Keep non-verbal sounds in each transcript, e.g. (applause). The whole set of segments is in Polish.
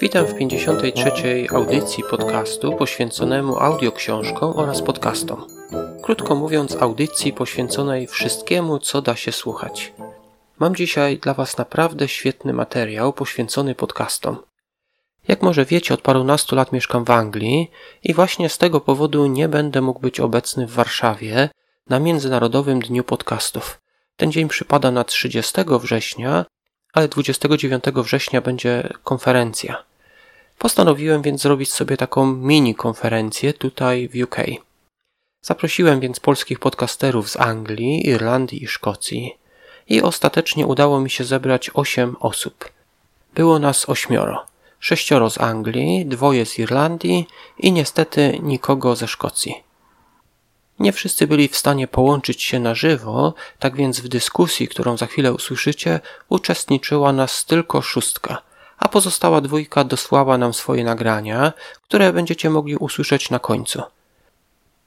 Witam w 53. audycji podcastu poświęconemu audioksiążkom oraz podcastom. Krótko mówiąc, audycji poświęconej wszystkiemu, co da się słuchać. Mam dzisiaj dla Was naprawdę świetny materiał poświęcony podcastom. Jak może wiecie, od parunastu lat mieszkam w Anglii i właśnie z tego powodu nie będę mógł być obecny w Warszawie na Międzynarodowym Dniu Podcastów. Ten dzień przypada na 30 września, ale 29 września będzie konferencja. Postanowiłem więc zrobić sobie taką mini konferencję tutaj w UK. Zaprosiłem więc polskich podcasterów z Anglii, Irlandii i Szkocji i ostatecznie udało mi się zebrać 8 osób. Było nas ośmioro. Sześcioro z Anglii, dwoje z Irlandii i niestety nikogo ze Szkocji. Nie wszyscy byli w stanie połączyć się na żywo, tak więc w dyskusji, którą za chwilę usłyszycie, uczestniczyła nas tylko szóstka, a pozostała dwójka dosłała nam swoje nagrania, które będziecie mogli usłyszeć na końcu.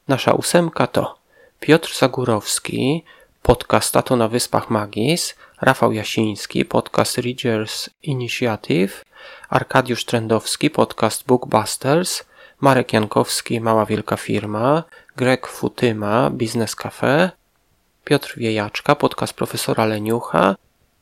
Nasza ósemka to Piotr Zagórowski, podcast Tato na Wyspach Magis, Rafał Jasiński, podcast Readers Initiative, Arkadiusz Trendowski, podcast Bookbusters, Marek Jankowski, Mała Wielka Firma, Greg Futyma, Biznes Cafe, Piotr Wiejaczka, podcast profesora Leniucha,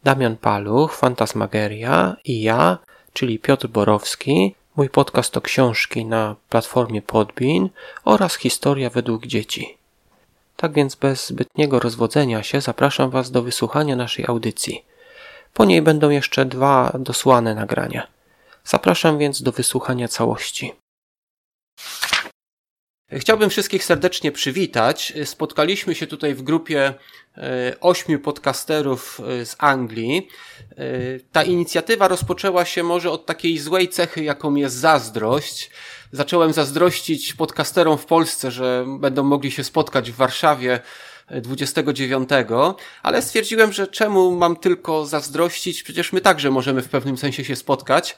Damian Paluch, Fantasmageria i ja, czyli Piotr Borowski, mój podcast to książki na platformie Podbean oraz historia według dzieci. Tak więc bez zbytniego rozwodzenia się zapraszam Was do wysłuchania naszej audycji. Po niej będą jeszcze dwa dosłane nagrania. Zapraszam więc do wysłuchania całości. Chciałbym wszystkich serdecznie przywitać. Spotkaliśmy się tutaj w grupie e, ośmiu podcasterów e, z Anglii. E, ta inicjatywa rozpoczęła się może od takiej złej cechy, jaką jest zazdrość. Zacząłem zazdrościć podcasterom w Polsce, że będą mogli się spotkać w Warszawie 29, ale stwierdziłem, że czemu mam tylko zazdrościć, przecież my także możemy w pewnym sensie się spotkać.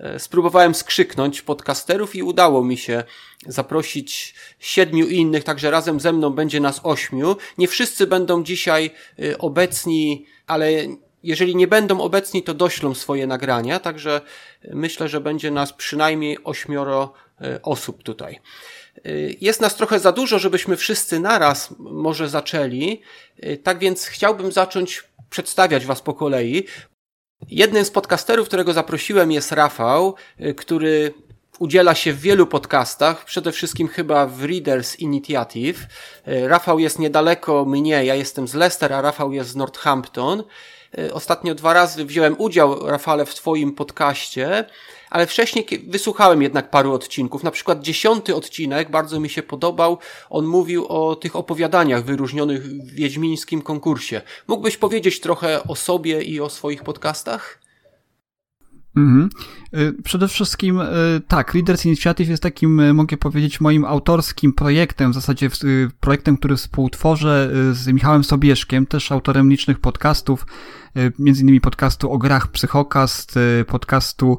E, spróbowałem skrzyknąć podcasterów i udało mi się zaprosić siedmiu innych, także razem ze mną będzie nas ośmiu. Nie wszyscy będą dzisiaj e, obecni, ale jeżeli nie będą obecni, to doślą swoje nagrania, także myślę, że będzie nas przynajmniej ośmioro e, osób tutaj. Jest nas trochę za dużo, żebyśmy wszyscy naraz może zaczęli, tak więc chciałbym zacząć przedstawiać Was po kolei. Jednym z podcasterów, którego zaprosiłem jest Rafał, y, który udziela się w wielu podcastach, przede wszystkim chyba w Readers Initiative. Y, Rafał jest niedaleko mnie, ja jestem z Leicester, a Rafał jest z Northampton. Y, ostatnio dwa razy wziąłem udział, Rafale, w Twoim podcaście ale wcześniej wysłuchałem jednak paru odcinków. Na przykład dziesiąty odcinek bardzo mi się podobał. On mówił o tych opowiadaniach wyróżnionych w wiedźmińskim konkursie. Mógłbyś powiedzieć trochę o sobie i o swoich podcastach? Mhm. Y, przede wszystkim y, tak, Leaders Initiative jest takim, y, mogę powiedzieć, moim autorskim projektem, w zasadzie projektem, który współtworzę z Michałem Sobieszkiem, też autorem licznych podcastów, między innymi podcastu o grach Psychokast, podcastu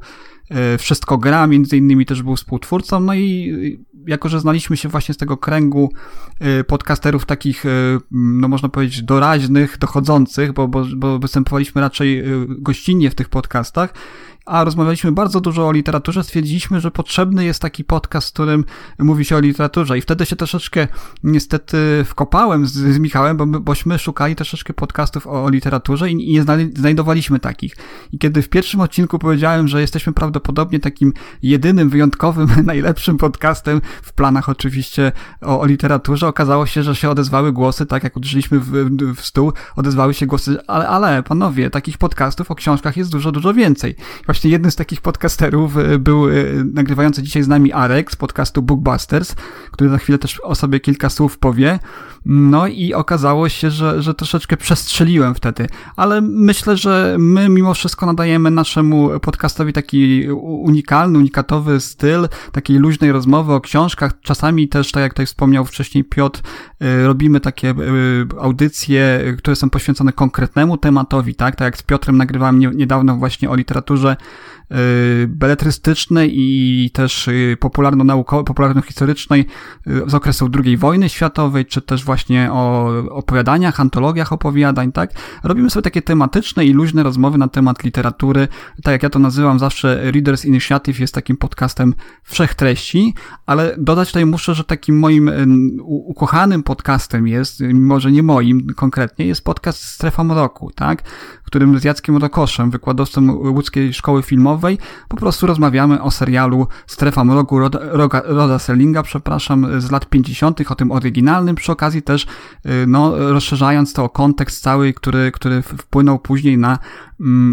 wszystko gra, między innymi też był współtwórcą, no i jako, że znaliśmy się właśnie z tego kręgu e, podcasterów takich, e, no można powiedzieć, doraźnych, dochodzących, bo, bo, bo występowaliśmy raczej gościnnie w tych podcastach, a rozmawialiśmy bardzo dużo o literaturze, stwierdziliśmy, że potrzebny jest taki podcast, w którym mówi się o literaturze i wtedy się troszeczkę niestety wkopałem z, z Michałem, bo my, bośmy szukali troszeczkę podcastów o, o literaturze i, i nie znajdowaliśmy takich. I kiedy w pierwszym odcinku powiedziałem, że jesteśmy prawdopodobnie takim jedynym, wyjątkowym, (laughs) najlepszym podcastem, w planach oczywiście o, o literaturze, okazało się, że się odezwały głosy, tak jak uderzyliśmy w, w stół, odezwały się głosy, ale, ale panowie, takich podcastów o książkach jest dużo, dużo więcej. Właśnie jednym z takich podcasterów e, był e, nagrywający dzisiaj z nami Arek z podcastu Bookbusters, który za chwilę też o sobie kilka słów powie. No i okazało się, że, że troszeczkę przestrzeliłem wtedy, ale myślę, że my mimo wszystko nadajemy naszemu podcastowi taki unikalny, unikatowy styl, takiej luźnej rozmowy o książkach. Czasami też, tak jak tutaj wspomniał wcześniej Piotr, e, robimy takie audycje, które są poświęcone konkretnemu tematowi, tak? Tak jak z Piotrem nagrywałem niedawno właśnie o literaturze beletrystycznej i też popularno-naukowej, popularno-historycznej z okresu II wojny światowej, czy też właśnie o opowiadaniach, antologiach opowiadań, tak? Robimy sobie takie tematyczne i luźne rozmowy na temat literatury. Tak jak ja to nazywam zawsze, Readers Initiative jest takim podcastem wszechtreści, ale dodać tutaj muszę, że takim moim ukochanym podcastem jest, mimo że nie moim konkretnie, jest podcast Strefa Mroku, tak? Którym z Jackiem Rokoszem, wykładowcą łódzkiej szkoły filmowej, po prostu rozmawiamy o serialu Strefa Mroku Roda, Roda, Roda Sellinga, przepraszam, z lat 50., o tym oryginalnym, przy okazji też, y, no, rozszerzając to o kontekst cały, który, który wpłynął później na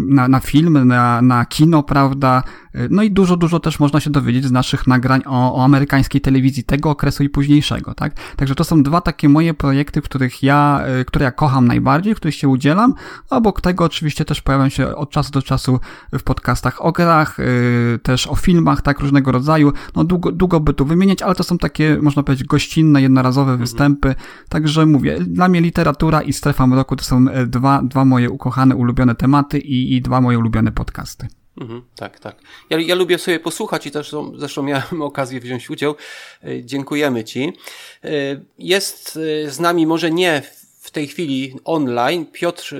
na, na film, na, na kino, prawda? No i dużo, dużo też można się dowiedzieć z naszych nagrań o, o amerykańskiej telewizji tego okresu i późniejszego, tak? Także to są dwa takie moje projekty, w których ja, y, które ja kocham najbardziej, w których się udzielam. Obok tego oczywiście też pojawiam się od czasu do czasu w podcastach o grach, yy, też o filmach, tak, różnego rodzaju. No długo, długo by tu wymieniać, ale to są takie, można powiedzieć, gościnne, jednorazowe mhm. występy. Także mówię, dla mnie literatura i strefa mroku to są dwa, dwa moje ukochane, ulubione tematy i, i dwa moje ulubione podcasty. Mhm, tak, tak. Ja, ja lubię sobie posłuchać i też zresztą miałem (laughs) okazję wziąć udział. E, dziękujemy Ci. E, jest e, z nami może nie w tej chwili online Piotr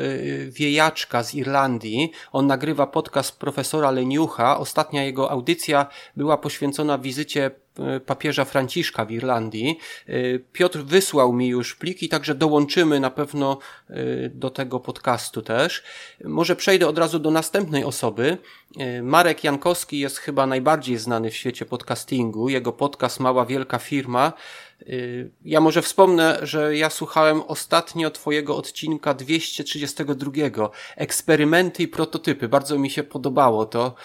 Wiejaczka z Irlandii. On nagrywa podcast profesora Leniucha. Ostatnia jego audycja była poświęcona wizycie papieża Franciszka w Irlandii. E, Piotr wysłał mi już pliki, także dołączymy na pewno e, do tego podcastu też. Może przejdę od razu do następnej osoby. Marek Jankowski jest chyba najbardziej znany w świecie podcastingu. Jego podcast Mała Wielka Firma. Ja może wspomnę, że ja słuchałem ostatnio Twojego odcinka 232. Eksperymenty i prototypy. Bardzo mi się podobało to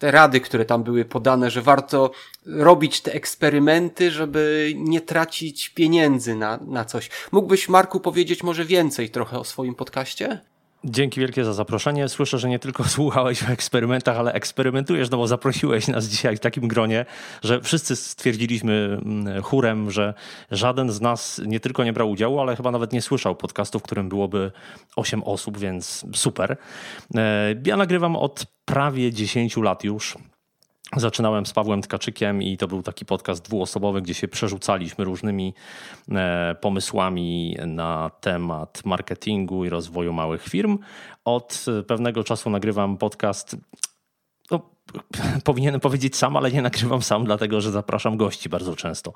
te rady, które tam były podane, że warto robić te eksperymenty, żeby nie tracić pieniędzy na, na coś. Mógłbyś, Marku, powiedzieć może więcej trochę o swoim podcaście? Dzięki wielkie za zaproszenie. Słyszę, że nie tylko (laughs) słuchałeś o eksperymentach, ale eksperymentujesz, no bo zaprosiłeś nas dzisiaj w takim gronie, że wszyscy stwierdziliśmy mm, chórem, że żaden z nas nie tylko nie brał udziału, ale chyba nawet nie słyszał podcastu, w którym byłoby 8 osób, więc super. E, ja nagrywam od prawie 10 lat już. Zaczynałem z Pawłem Tkaczykiem i to był taki podcast dwuosobowy, gdzie się przerzucaliśmy różnymi e, pomysłami na temat marketingu i rozwoju małych firm. Od pewnego czasu nagrywam podcast. No, (laughs) powinienem powiedzieć sam, ale nie nagrywam sam, dlatego że zapraszam gości bardzo często.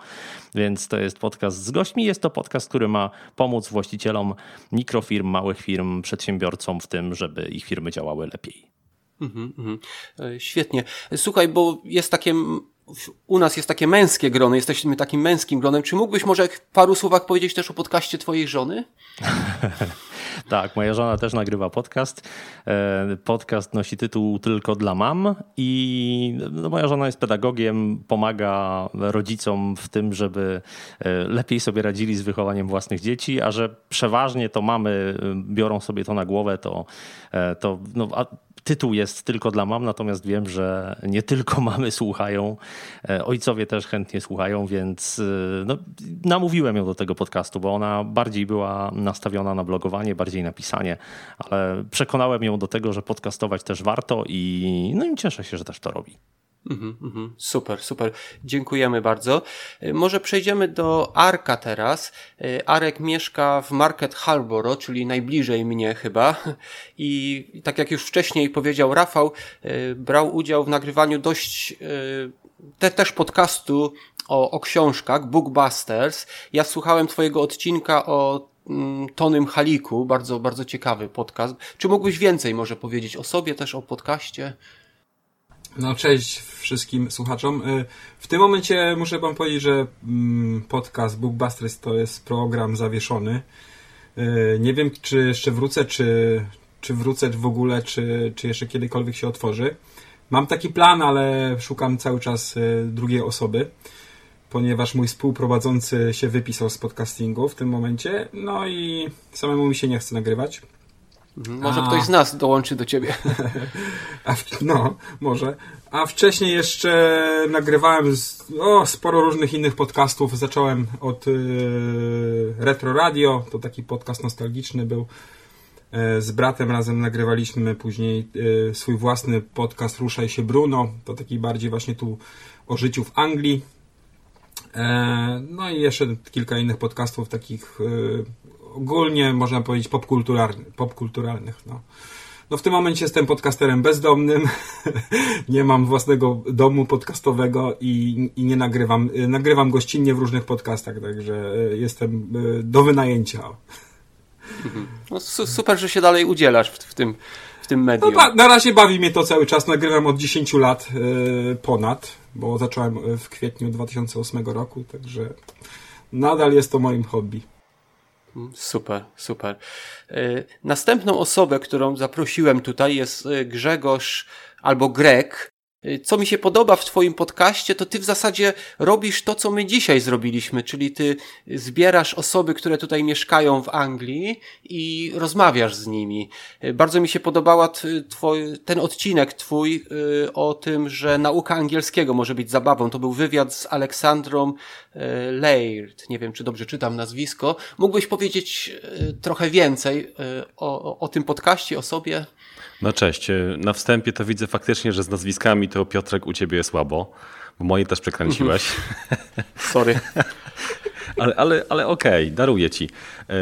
Więc to jest podcast z gośćmi. Jest to podcast, który ma pomóc właścicielom mikrofirm, małych firm, przedsiębiorcom w tym, żeby ich firmy działały lepiej. Mhm, mhm. E, świetnie. Słuchaj, bo jest takie u nas jest takie męskie grono, jesteśmy takim męskim gronem. Czy mógłbyś może w paru słowach powiedzieć też o podcaście twojej żony? (laughs) tak, moja żona też nagrywa podcast. E, podcast nosi tytuł Tylko dla mam i no, moja żona jest pedagogiem, pomaga rodzicom w tym, żeby e, lepiej sobie radzili z wychowaniem własnych dzieci, a że przeważnie to mamy biorą sobie to na głowę, to, to no, tytuł jest tylko dla mam, natomiast wiem, że nie tylko (laughs) mamy słuchają, e, ojcowie też chętnie słuchają, więc e, no, namówiłem ją do tego podcastu, bo ona bardziej była nastawiona na blogowanie, bardziej na pisanie, ale przekonałem ją do tego, że podcastować też warto i, no i cieszę się, że też to robi. Mm -hmm, super, super. Dziękujemy bardzo. E, może przejdziemy do Arka teraz. E, Arek mieszka w Market Harborough, czyli najbliżej mnie chyba. I tak jak już wcześniej powiedział Rafał, e, brał udział w nagrywaniu dość te, też podcastu o, o książkach, Bookbusters. Ja słuchałem twojego odcinka o mm, Tonym Haliku, bardzo, bardzo ciekawy podcast. Czy mógłbyś więcej może powiedzieć o sobie, też o podcaście? No cześć wszystkim słuchaczom. Y, w tym momencie muszę wam powiedzieć, że mm, podcast Bookbusters to jest program zawieszony. Y, nie wiem, czy jeszcze wrócę, czy, czy wrócę w ogóle, czy, czy jeszcze kiedykolwiek się otworzy. Mam taki plan, ale szukam cały czas y, drugiej osoby, ponieważ mój współprowadzący się wypisał z podcastingu w tym momencie, no i samemu mi się nie chce nagrywać. Mhm. Może A... ktoś z nas dołączy do ciebie. (laughs) W... No, może. A wcześniej jeszcze nagrywałem z... o, sporo różnych innych podcastów. Zacząłem od yy, Retro Radio, to taki podcast nostalgiczny był. E, z bratem razem nagrywaliśmy później e, swój własny podcast Ruszaj się Bruno. To taki bardziej właśnie tu o życiu w Anglii. E, no i jeszcze kilka innych podcastów takich ogólnie można powiedzieć popkulturalnych. popkulturalnych no. no w tym momencie jestem podcasterem bezdomnym, (laughs) nie mam własnego domu podcastowego i, i nie nagrywam, nagrywam gościnnie w różnych podcastach, także jestem do wynajęcia. (laughs) No, su super, że się dalej udzielasz w, w tym, w tym medium. No, na, na, razie bawi mnie to cały czas. Nagrywam od 10 lat yy, ponad, bo zacząłem w kwietniu 2008 roku, także nadal jest to moim hobby. Super, super. Yy, następną osobę, którą zaprosiłem tutaj jest y, Grzegorz albo Greg. Y, co mi się podoba w Twoim podcaście, to Ty w zasadzie robisz to, co my dzisiaj zrobiliśmy, czyli Ty zbierasz osoby, które tutaj mieszkają w Anglii i rozmawiasz z nimi. Y, bardzo mi się podobała twoj, ten odcinek Twój y, o tym, że nauka angielskiego może być zabawą. To był wywiad z Aleksandrą Laird. Nie wiem, czy dobrze czytam nazwisko. Mógłbyś powiedzieć trochę więcej o, o tym podcaście, o sobie? No cześć. Na wstępie to widzę faktycznie, że z nazwiskami to Piotrek u ciebie jest słabo, bo moje też przekręciłeś. (laughs) Sorry. ale ale, ale okej, okay, daruję ci. Yy,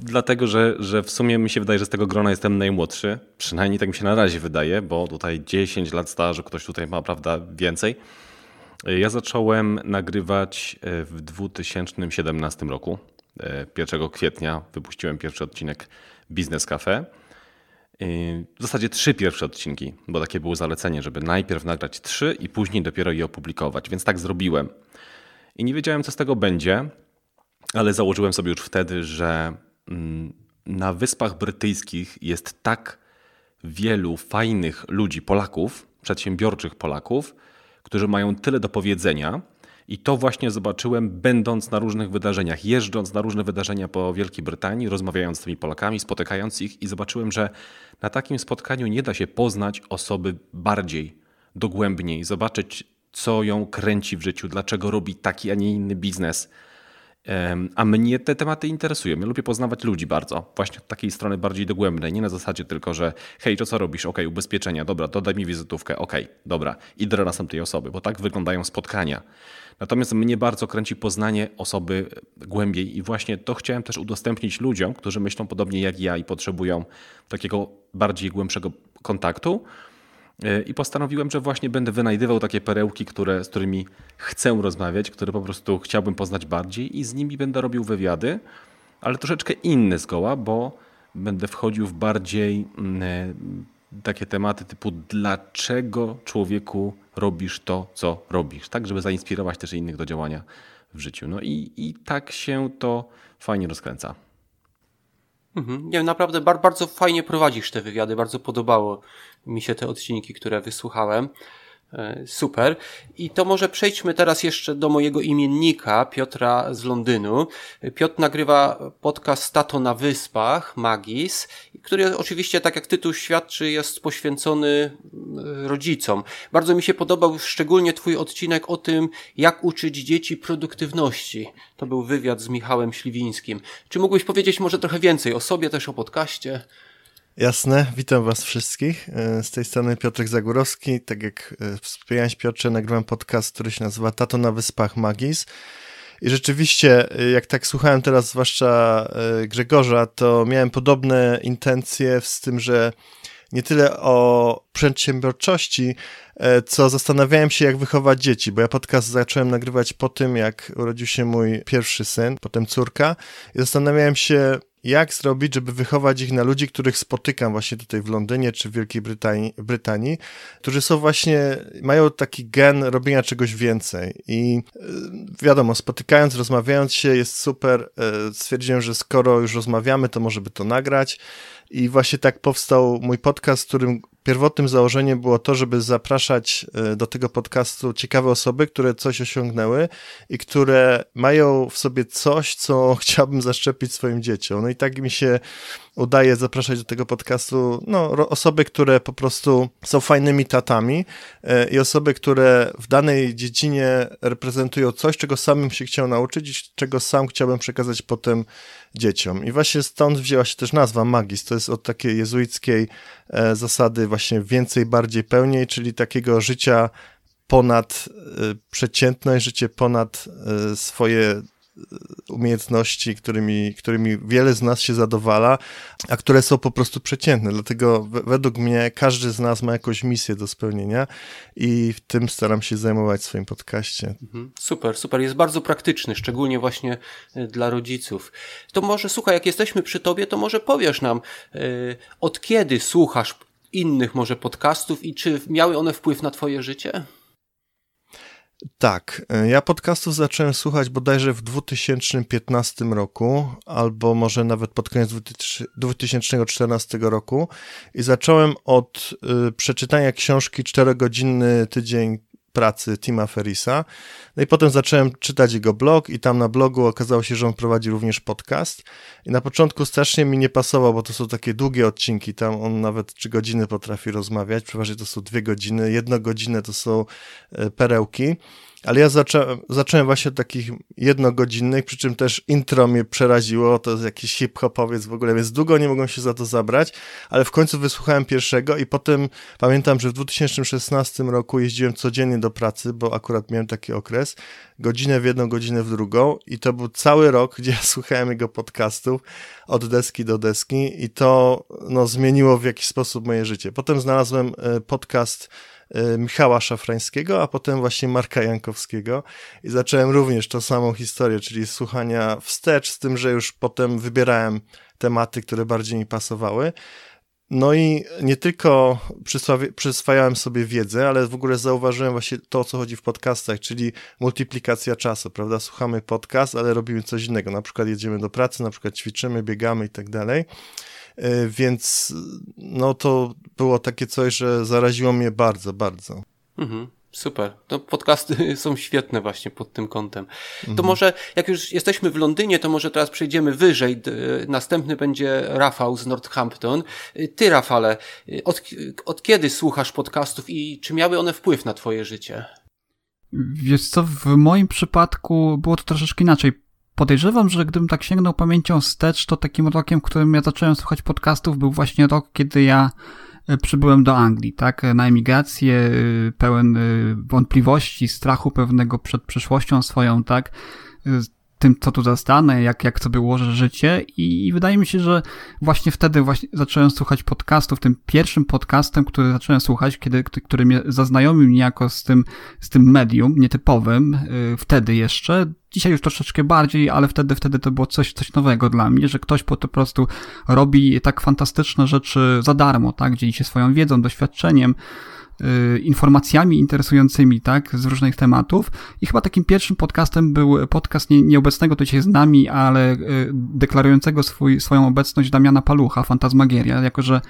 dlatego, że, że w sumie mi się wydaje, że z tego grona jestem najmłodszy. Przynajmniej tak mi się na razie wydaje, bo tutaj 10 lat stażu, ktoś tutaj ma, prawda, więcej. E, ja zacząłem nagrywać e, w 2017 roku. 1 kwietnia wypuściłem pierwszy odcinek Biznes Cafe. W zasadzie trzy pierwsze odcinki, bo takie było zalecenie, żeby najpierw nagrać trzy i później dopiero je opublikować, więc tak zrobiłem. I nie wiedziałem, co z tego będzie, ale założyłem sobie już wtedy, że mm, na Wyspach Brytyjskich jest tak wielu fajnych ludzi, Polaków, przedsiębiorczych Polaków, którzy mają tyle do powiedzenia, i to właśnie zobaczyłem, będąc na różnych wydarzeniach, jeżdżąc na różne wydarzenia po Wielkiej Brytanii, rozmawiając z tymi Polakami, spotykając ich, i zobaczyłem, że na takim spotkaniu nie da się poznać osoby bardziej, dogłębniej, zobaczyć, co ją kręci w życiu, dlaczego robi taki, a nie inny biznes. A mnie te tematy interesują. Ja lubię poznawać ludzi bardzo, właśnie od takiej strony bardziej dogłębnej, nie na zasadzie tylko, że hej, to co robisz? Ok, ubezpieczenia, dobra, dodaj mi wizytówkę, ok, dobra, idę do następnej osoby, bo tak wyglądają spotkania. Natomiast mnie bardzo kręci poznanie osoby głębiej i właśnie to chciałem też udostępnić ludziom, którzy myślą podobnie jak ja i potrzebują takiego bardziej głębszego kontaktu. E, I postanowiłem, że właśnie będę wynajdywał takie perełki, które, z którymi chcę rozmawiać, które po prostu chciałbym poznać bardziej i z nimi będę robił wywiady, ale troszeczkę inne zgoła, bo będę wchodził w bardziej mm, e, takie tematy typu dlaczego człowieku robisz to, co robisz, tak, żeby zainspirować też innych do działania w życiu. No i, i tak się to fajnie rozkręca. Mhm. Nie, naprawdę bardzo fajnie prowadzisz te wywiady, bardzo podobało mi się te odcinki, które wysłuchałem. E, super. I to może przejdźmy teraz jeszcze do mojego imiennika, Piotra z Londynu. Piotr nagrywa podcast Tato na Wyspach, Magis, który oczywiście, tak jak tytuł świadczy, jest poświęcony e, rodzicom. Bardzo mi się podobał szczególnie Twój odcinek o tym, jak uczyć dzieci produktywności. To był wywiad z Michałem Śliwińskim. Czy mógłbyś powiedzieć może trochę więcej o sobie, też o podcaście? Jasne, witam was wszystkich. E, z tej strony Piotrek Zagórowski. Tak jak e, wspomniałeś Piotrze, nagrywam podcast, który się nazywa Tato na Wyspach Magis. I rzeczywiście, e, jak tak słuchałem teraz zwłaszcza Grzegorza, to miałem podobne intencje z tym, że nie tyle o przedsiębiorczości, co zastanawiałem się, jak wychować dzieci, bo ja podcast zacząłem nagrywać po tym, jak urodził się mój pierwszy syn, potem córka i zastanawiałem się, jak zrobić, żeby wychować ich na ludzi, których spotykam właśnie tutaj w Londynie czy w Wielkiej Brytanii, Brytanii którzy są właśnie, mają taki gen robienia czegoś więcej. I e, wiadomo, spotykając, rozmawiając się jest super. E, stwierdziłem, że skoro już rozmawiamy, to może by to nagrać. I właśnie tak powstał mój podcast, w którym pierwotnym założeniem było to, żeby zapraszać e, do tego podcastu ciekawe osoby, które coś osiągnęły i które mają w sobie coś, co (laughs) chciałbym zaszczepić swoim dzieciom. No i tak mi się udaje zapraszać do tego podcastu no, osoby, które po prostu są fajnymi tatami e, i osoby, które w danej dziedzinie reprezentują coś, czego samym się chciał nauczyć i czego sam chciałbym przekazać potem dzieciom. I właśnie stąd wzięła się też nazwa Magis. To jest od takiej jezuickiej e, zasady właśnie więcej, bardziej, pełniej, czyli takiego życia ponad e, przeciętność, życie ponad swoje umiejętności, którymi, którymi wiele z nas się zadowala, a które są po prostu przeciętne. Dlatego według mnie każdy z nas ma jakąś misję do spełnienia i tym staram się zajmować w swoim podcaście. Mhm. Super, super. Jest bardzo praktyczny, szczególnie właśnie e, dla rodziców. To może, słuchaj, jak jesteśmy przy tobie, to może powiesz nam, yy, od kiedy słuchasz innych może podcastów i czy miały one wpływ na twoje życie? Tak, e, ja podcastów zacząłem słuchać bodajże w 2015 roku, albo może nawet pod koniec 2014 roku. I zacząłem od y, przeczytania książki 4-godzinny tydzień pracy Tima Ferisa. No i potem zacząłem czytać jego blog i tam na blogu okazało się, że on prowadzi również podcast. I na początku strasznie mi nie pasował, bo to są takie długie odcinki, tam on nawet trzy godziny potrafi rozmawiać, przeważnie to są dwie godziny, jedno godzinę to są e, perełki. Ale ja zaczą, zacząłem właśnie od takich jednogodzinnych, przy czym też intro mnie przeraziło, to jest jakiś hip-hopowiec w ogóle, więc długo nie mogłem się za to zabrać, ale w końcu wysłuchałem pierwszego i potem pamiętam, że w 2016 roku jeździłem codziennie do pracy, bo akurat miałem taki okres, godzinę w jedną, godzinę w drugą i to był cały rok, gdzie ja słuchałem jego podcastów od deski do deski i to no, zmieniło w jakiś sposób moje życie. Potem znalazłem e, podcast Michała Szafrańskiego, a potem właśnie Marka Jankowskiego i zacząłem również tą samą historię, czyli słuchania wstecz, z tym, że już potem wybierałem tematy, które bardziej mi pasowały. No i nie tylko przyswajałem sobie wiedzę, ale w ogóle zauważyłem właśnie to, o co chodzi w podcastach, czyli multiplikacja czasu, prawda? Słuchamy podcast, ale robimy coś innego. Na przykład jedziemy do pracy, na przykład ćwiczymy, biegamy i tak dalej. E, więc no to było takie coś, że zaraziło mnie bardzo, bardzo. Mhm. Super. To podcasty (laughs) są świetne właśnie pod tym kątem. To mhm. może, jak już jesteśmy w Londynie, to może teraz przejdziemy wyżej. Następny będzie Rafał z Northampton. Ty, Rafale, od, od kiedy słuchasz podcastów i czy miały one wpływ na twoje życie? Wiesz co, w moim przypadku było to troszeczkę inaczej. Podejrzewam, że gdybym tak sięgnął pamięcią wstecz, to takim rokiem, w którym ja zacząłem słuchać podcastów, był właśnie rok, kiedy ja e, przybyłem do Anglii, tak, na emigrację, e, pełen e, wątpliwości, strachu pewnego przed przyszłością swoją, tak, tym, co tu zastanę, jak, jak sobie ułożę życie i, wydaje mi się, że właśnie wtedy właśnie zacząłem słuchać podcastów, tym pierwszym podcastem, który zacząłem słuchać, kiedy, który mnie zaznajomił niejako z tym, z tym medium nietypowym, yy, wtedy jeszcze, dzisiaj już troszeczkę bardziej, ale wtedy, wtedy to było coś, coś nowego dla mnie, że ktoś po, po prostu robi tak fantastyczne rzeczy za darmo, tak, dzieli się swoją wiedzą, doświadczeniem, informacjami interesującymi, tak, z różnych tematów. I chyba takim pierwszym podcastem był podcast nie, nieobecnego tutaj z nami, ale y, deklarującego swój, swoją obecność Damiana Palucha, Fantasmagieria, jako że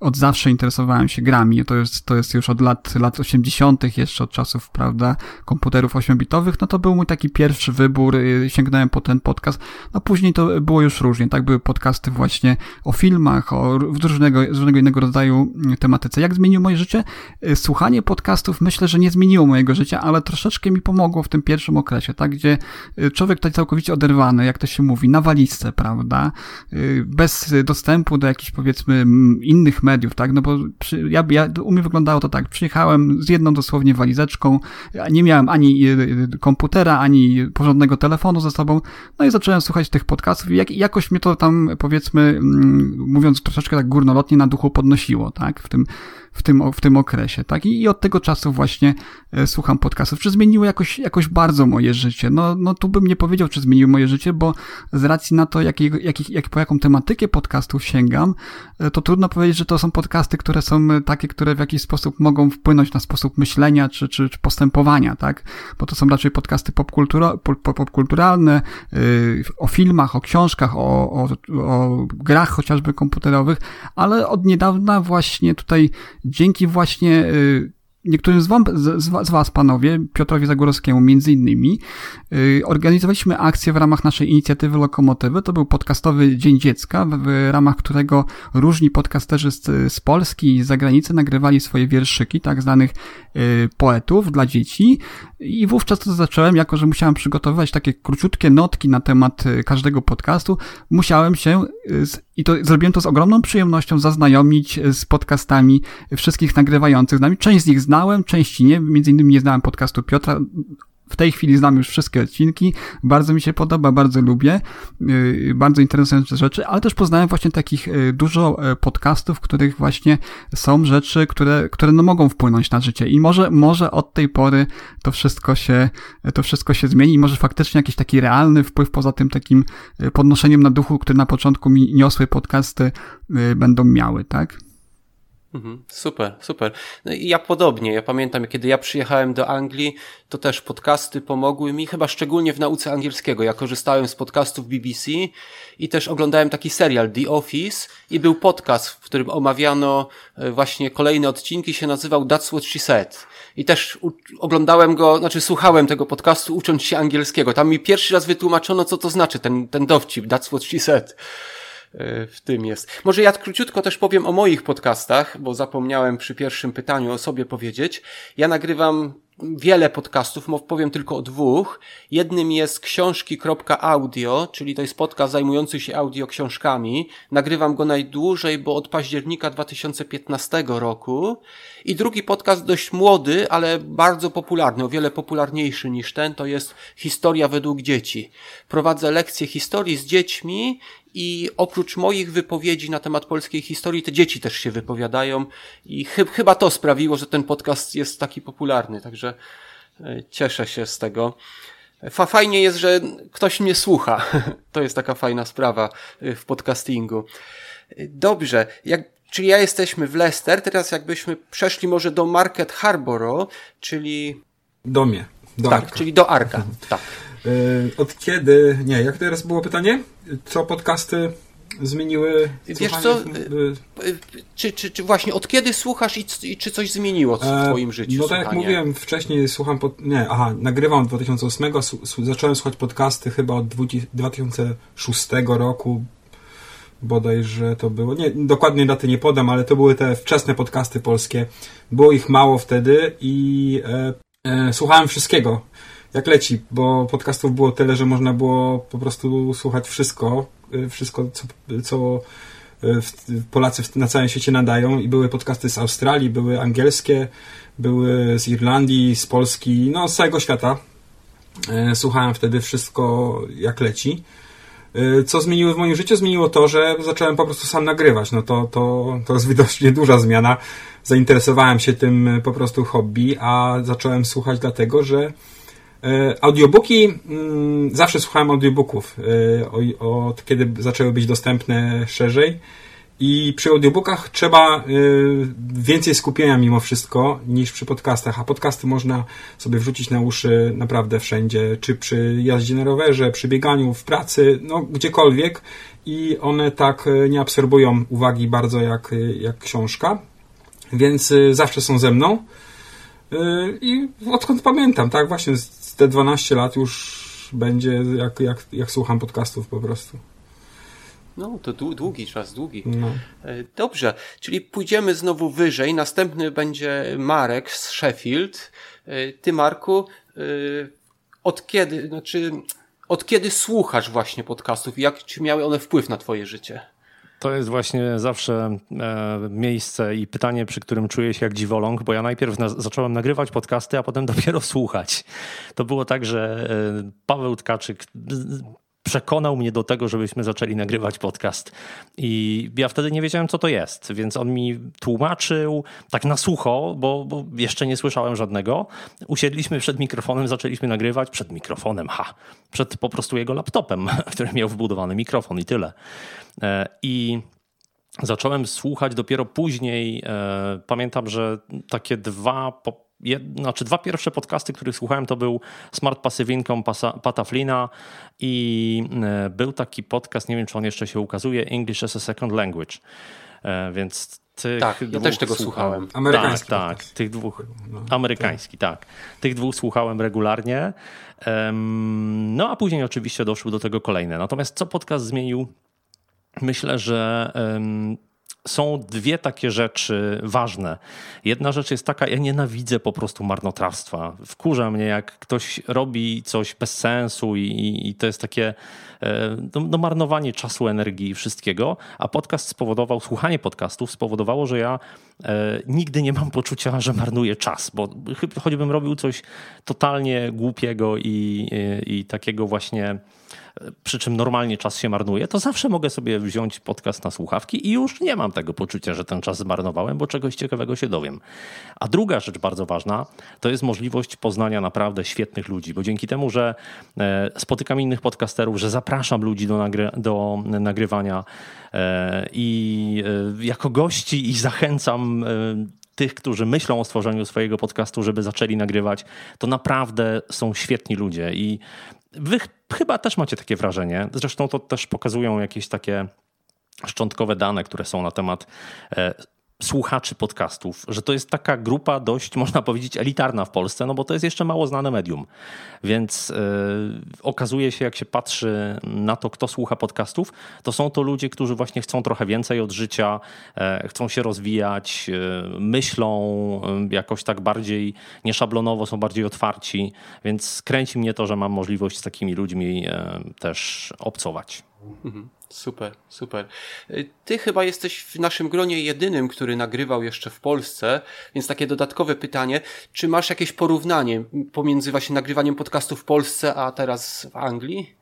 od zawsze interesowałem się grami. To jest, to jest już od lat, lat 80., jeszcze od czasów, prawda, komputerów 8-bitowych. No to był mój taki pierwszy wybór. Y, sięgnąłem po ten podcast. No później to było już różnie. Tak były podcasty właśnie o filmach, o różnego, różnego innego rodzaju y, tematyce. Jak zmieniło moje życie? Y, słuchanie podcastów myślę, że nie zmieniło mojego życia, ale troszeczkę mi pomogło w tym pierwszym okresie, tak, gdzie człowiek tutaj całkowicie oderwany, jak to się mówi, na walizce, prawda, bez dostępu do jakichś powiedzmy innych mediów, tak? No bo przy, ja, ja, u mnie wyglądało to tak, przyjechałem z jedną dosłownie walizeczką, nie miałem ani e, komputera, ani porządnego telefonu ze sobą, no i zacząłem słuchać tych podcastów i jak, jakoś mnie to tam, powiedzmy, mm, mówiąc troszeczkę tak górnolotnie na duchu podnosiło, tak? W tym, w tym, w tym okresie, tak? I, I, od tego czasu właśnie e, słucham podcastów. Czy zmieniło jakoś, jakoś bardzo moje życie? No, no tu bym nie powiedział, czy zmieniło moje życie, bo z racji na to, jak, jak, jak, po jaką tematykę podcastów sięgam, e, to trudno powiedzieć, że to są podcasty, które są takie, które w jakiś sposób mogą wpłynąć na sposób myślenia czy, czy, czy postępowania, tak? Bo to są raczej podcasty popkultura, pop, popkulturalne, o filmach, o książkach, o, o, o grach chociażby komputerowych, ale od niedawna właśnie tutaj dzięki właśnie y, niektórym z, wam, z, z Was, panowie, Piotrowi Zagórowskiemu między innymi, yy, organizowaliśmy akcję w ramach naszej inicjatywy Lokomotywy. To był podcastowy Dzień Dziecka, w, w ramach którego różni podcasterzy z, z Polski i z zagranicy nagrywali swoje wierszyki, tak zwanych yy, poetów dla dzieci. I wówczas to zacząłem, jako że musiałem przygotowywać takie króciutkie notki na temat y, każdego podcastu, musiałem się, y, i to zrobiłem to z ogromną przyjemnością, zaznajomić y, z podcastami wszystkich nagrywających z nami. Część z nich znałem, części nie, między innymi nie znałem podcastu Piotra, w tej chwili znam już wszystkie odcinki, bardzo mi się podoba, bardzo lubię, yy, bardzo interesujące rzeczy, ale też poznałem właśnie takich yy, dużo yy, podcastów, w których właśnie są rzeczy, które, które no mogą wpłynąć na życie. I może, może od tej pory to wszystko się, to wszystko się zmieni. I może faktycznie jakiś taki realny wpływ poza tym takim podnoszeniem na duchu, który na początku mi niosły podcasty będą miały, tak? Mhm, super, super. No i ja podobnie. Ja pamiętam, kiedy ja przyjechałem do Anglii, to też podcasty pomogły mi, chyba szczególnie w nauce angielskiego. Ja korzystałem z podcastów BBC i też oglądałem taki serial The Office i był podcast, w którym omawiano e, właśnie kolejne odcinki, się nazywał That's What She Said. I też oglądałem go, znaczy słuchałem tego podcastu ucząc się angielskiego. Tam mi pierwszy raz wytłumaczono, co to znaczy ten, ten dowcip, That's What She Said w tym jest. Może ja króciutko też powiem o moich podcastach, bo zapomniałem przy pierwszym pytaniu o sobie powiedzieć. Ja nagrywam wiele podcastów, powiem tylko o dwóch. Jednym jest książki.audio, czyli to jest podcast zajmujący się audio książkami. Nagrywam go najdłużej, bo od października 2015 roku. I drugi podcast dość młody, ale bardzo popularny, o wiele popularniejszy niż ten, to jest Historia według dzieci. Prowadzę lekcje historii z dziećmi i oprócz moich wypowiedzi na temat polskiej historii, te dzieci też się wypowiadają i chy chyba to sprawiło, że ten podcast jest taki popularny, także e, cieszę się z tego. Fajnie jest, że ktoś mnie słucha. (laughs) To jest taka fajna sprawa e, w podcastingu. E, dobrze, jak, czyli ja jesteśmy w Leicester, teraz jakbyśmy przeszli może do Market Harborough, czyli... Do mnie. Do tak, Arka. czyli do Arka. Tak. Od kiedy, nie, jak teraz było pytanie? Co podcasty zmieniły? Wiesz co, czy, czy, czy właśnie od kiedy słuchasz i, i czy coś zmieniło w e, twoim życiu? No tak jak mówiłem wcześniej, słucham, pod, nie, aha, nagrywam od 2008, zacząłem słuchać podcasty chyba od 2006 roku, bodajże to było, nie, dokładnie daty nie podam, ale to były te wczesne podcasty polskie. Było ich mało wtedy i e, słuchałem wszystkiego jak leci, bo podcastów było tyle, że można było po prostu słuchać wszystko, y, wszystko, co, co y, Polacy na całym świecie nadają i były podcasty z Australii, były angielskie, były z Irlandii, z Polski, no z całego świata. Słuchałem wtedy wszystko jak leci. Co zmieniło w moim życiu? Zmieniło to, że zacząłem po prostu sam nagrywać. No to, to, to jest widocznie duża zmiana. Zainteresowałem się tym po prostu hobby, a zacząłem słuchać dlatego, że E, audiobooki, mm, zawsze słuchałem audiobooków, e, od kiedy zaczęły być dostępne szerzej. I przy audiobookach trzeba e, więcej skupienia mimo wszystko niż przy podcastach, a podcasty można sobie wrzucić na uszy naprawdę wszędzie, czy przy jazdzie na rowerze, przy bieganiu, w pracy, no gdziekolwiek i one tak nie absorbują uwagi bardzo jak, jak książka, więc zawsze są ze mną. I odkąd pamiętam, tak, właśnie te 12 lat już będzie, jak, jak, jak słucham podcastów po prostu. No, to długi czas, długi. No. E, dobrze, czyli pójdziemy znowu wyżej. Następny będzie Marek z Sheffield. E, ty, Marku, e, od kiedy, znaczy, od kiedy słuchasz właśnie podcastów i jak, czy miały one wpływ na twoje życie? To jest właśnie zawsze e, miejsce i pytanie, przy którym czuję się jak dziwoląg, bo ja najpierw na, zacząłem nagrywać podcasty, a potem dopiero słuchać. To było tak, że e, Paweł Tkaczyk przekonał mnie do tego, żebyśmy zaczęli nagrywać podcast. I ja wtedy nie wiedziałem, co to jest, więc on mi tłumaczył tak na sucho, bo, bo jeszcze nie słyszałem żadnego. Usiedliśmy przed mikrofonem, zaczęliśmy nagrywać przed mikrofonem, ha, przed po prostu jego laptopem, (laughs) który miał wbudowany mikrofon i tyle. E, I zacząłem słuchać dopiero później. E, pamiętam, że takie dwa jed, znaczy dwa pierwsze podcasty, których słuchałem, to był Smart Passive Income Pata Flina i e, był taki podcast, nie wiem czy on jeszcze się ukazuje, English as a Second Language. E, więc tych Tak, ja dwóch też tego słuchałem. słuchałem. Amerykański Tak, tak, tych dwóch. No, Amerykański, tak. Tych dwóch słuchałem regularnie. No a później oczywiście doszły do tego kolejne. Natomiast co podcast zmienił? Myślę, że są dwie takie rzeczy ważne. Jedna rzecz jest taka, ja nienawidzę po prostu marnotrawstwa. Wkurza mnie, jak ktoś robi coś bez sensu i, i, i to jest takie e, no, no marnowanie czasu, energii i wszystkiego, a podcast spowodował, słuchanie podcastów spowodowało, że ja nigdy nie mam poczucia, że marnuję czas, bo choćbym robił coś totalnie głupiego i, i, takiego właśnie przy czym normalnie czas się marnuje, to zawsze mogę sobie wziąć podcast na słuchawki i już nie mam tego poczucia, że ten czas zmarnowałem, bo czegoś ciekawego się dowiem. A druga rzecz bardzo ważna to jest możliwość poznania naprawdę świetnych ludzi, bo dzięki temu, że e, spotykam innych podcasterów, że zapraszam ludzi do, nagry do nagrywania e, i e, jako gości i zachęcam e, tych, którzy myślą o stworzeniu swojego podcastu, żeby zaczęli nagrywać, to naprawdę są świetni ludzie i wy ch- chyba też macie takie wrażenie. Zresztą to też pokazują jakieś takie szczątkowe dane, które są na temat e, słuchaczy podcastów, że to jest taka grupa dość, można powiedzieć, elitarna w Polsce, no bo to jest jeszcze mało znane medium. Więc e, okazuje się, jak się patrzy na to, kto słucha podcastów, to są to ludzie, którzy właśnie chcą trochę więcej od życia, e, chcą się rozwijać, e, myślą jakoś tak bardziej nieszablonowo, są bardziej otwarci, więc kręci mnie to, że mam możliwość z takimi ludźmi też obcować. Super, super. Y, Ty chyba jesteś w naszym gronie jedynym, który nagrywał jeszcze w Polsce, więc takie dodatkowe pytanie, czy masz jakieś porównanie pomiędzy właśnie nagrywaniem podcastu w Polsce, a teraz w Anglii?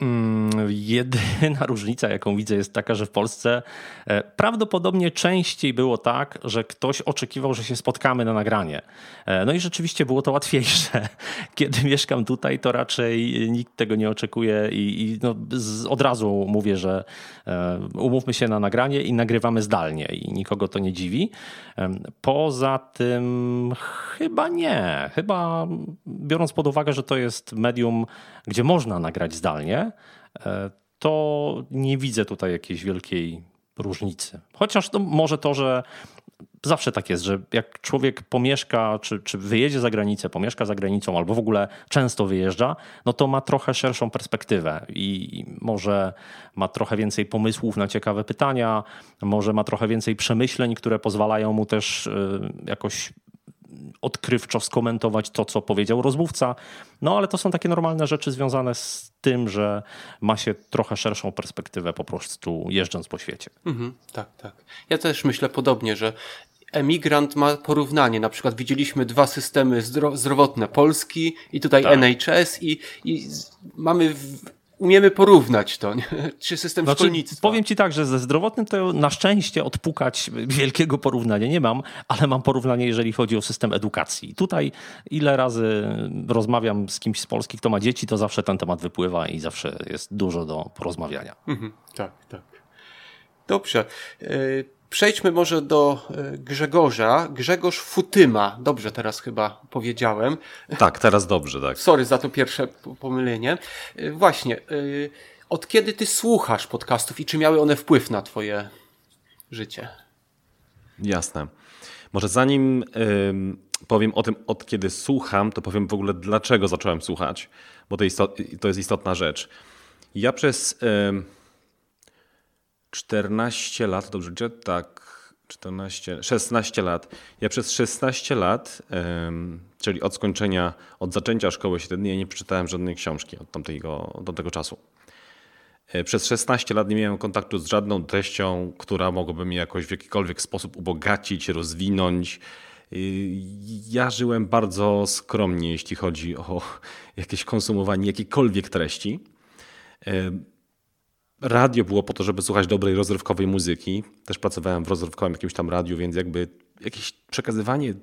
Mm, Jedyna (laughs) różnica, jaką widzę, jest taka, że w Polsce e, prawdopodobnie częściej było tak, że ktoś oczekiwał, że się spotkamy na nagranie. E, No i rzeczywiście było to łatwiejsze. (laughs) Kiedy mieszkam tutaj, to raczej nikt tego nie oczekuje i, i no, z, od razu mówię, że e, umówmy się na nagranie i nagrywamy zdalnie i nikogo to nie dziwi. Poza tym chyba nie. Chyba biorąc pod uwagę, że to jest medium, gdzie można nagrać zdalnie, to nie widzę tutaj jakiejś wielkiej różnicy. Chociaż to może to, że zawsze tak jest, że jak człowiek pomieszka, czy, czy wyjedzie za granicę, pomieszka za granicą, albo w ogóle często wyjeżdża, no to ma trochę szerszą perspektywę i może ma trochę więcej pomysłów na ciekawe pytania, może ma trochę więcej przemyśleń, które pozwalają mu też y, jakoś odkrywczo skomentować to, co powiedział rozmówca. No ale to są takie normalne rzeczy związane z tym, że ma się trochę szerszą perspektywę po prostu jeżdżąc po świecie. Mhm, tak, tak. Ja też myślę podobnie, że emigrant ma porównanie. Na przykład widzieliśmy dwa systemy zdro zdrowotne Polski i tutaj Tak. NHS i, i mamy, w, umiemy porównać to, nie? (laughs) czy system Znaczy, szkolnictwa. powiem ci tak, że ze zdrowotnym to na szczęście odpukać wielkiego porównania nie mam, ale mam porównanie, jeżeli chodzi o system edukacji. Tutaj ile razy rozmawiam z kimś z Polski, kto ma dzieci, to zawsze ten temat wypływa i zawsze jest dużo do porozmawiania. Mhm, tak, tak. Dobrze. Y, Przejdźmy może do y, Grzegorza. Grzegorz Futyma. Dobrze teraz chyba powiedziałem. Tak, teraz dobrze, tak. (laughs) Sorry za to pierwsze pomylenie. Y, Właśnie. y, Od kiedy ty słuchasz podcastów i czy miały one wpływ na twoje życie? Jasne. Może zanim powiem o tym, od kiedy słucham, to powiem w ogóle, dlaczego zacząłem słuchać, bo to, istot, to jest istotna rzecz. Ja przez 14 lat, dobrze liczę? Tak, 14, 16 lat. Ja przez 16 lat, czyli od skończenia, od zaczęcia szkoły średniej, nie przeczytałem żadnej książki od tamtego, od tamtego czasu. E, Przez 16 lat nie miałem kontaktu z żadną treścią, która mogłaby mnie jakoś w jakikolwiek sposób ubogacić, rozwinąć. Y, Ja żyłem bardzo skromnie, jeśli chodzi o (laughs) jakieś konsumowanie jakiejkolwiek treści. Radio było po to, żeby słuchać dobrej rozrywkowej muzyki. Też pracowałem w rozrywkowym jakimś tam radiu, więc jakby jakieś przekazywanie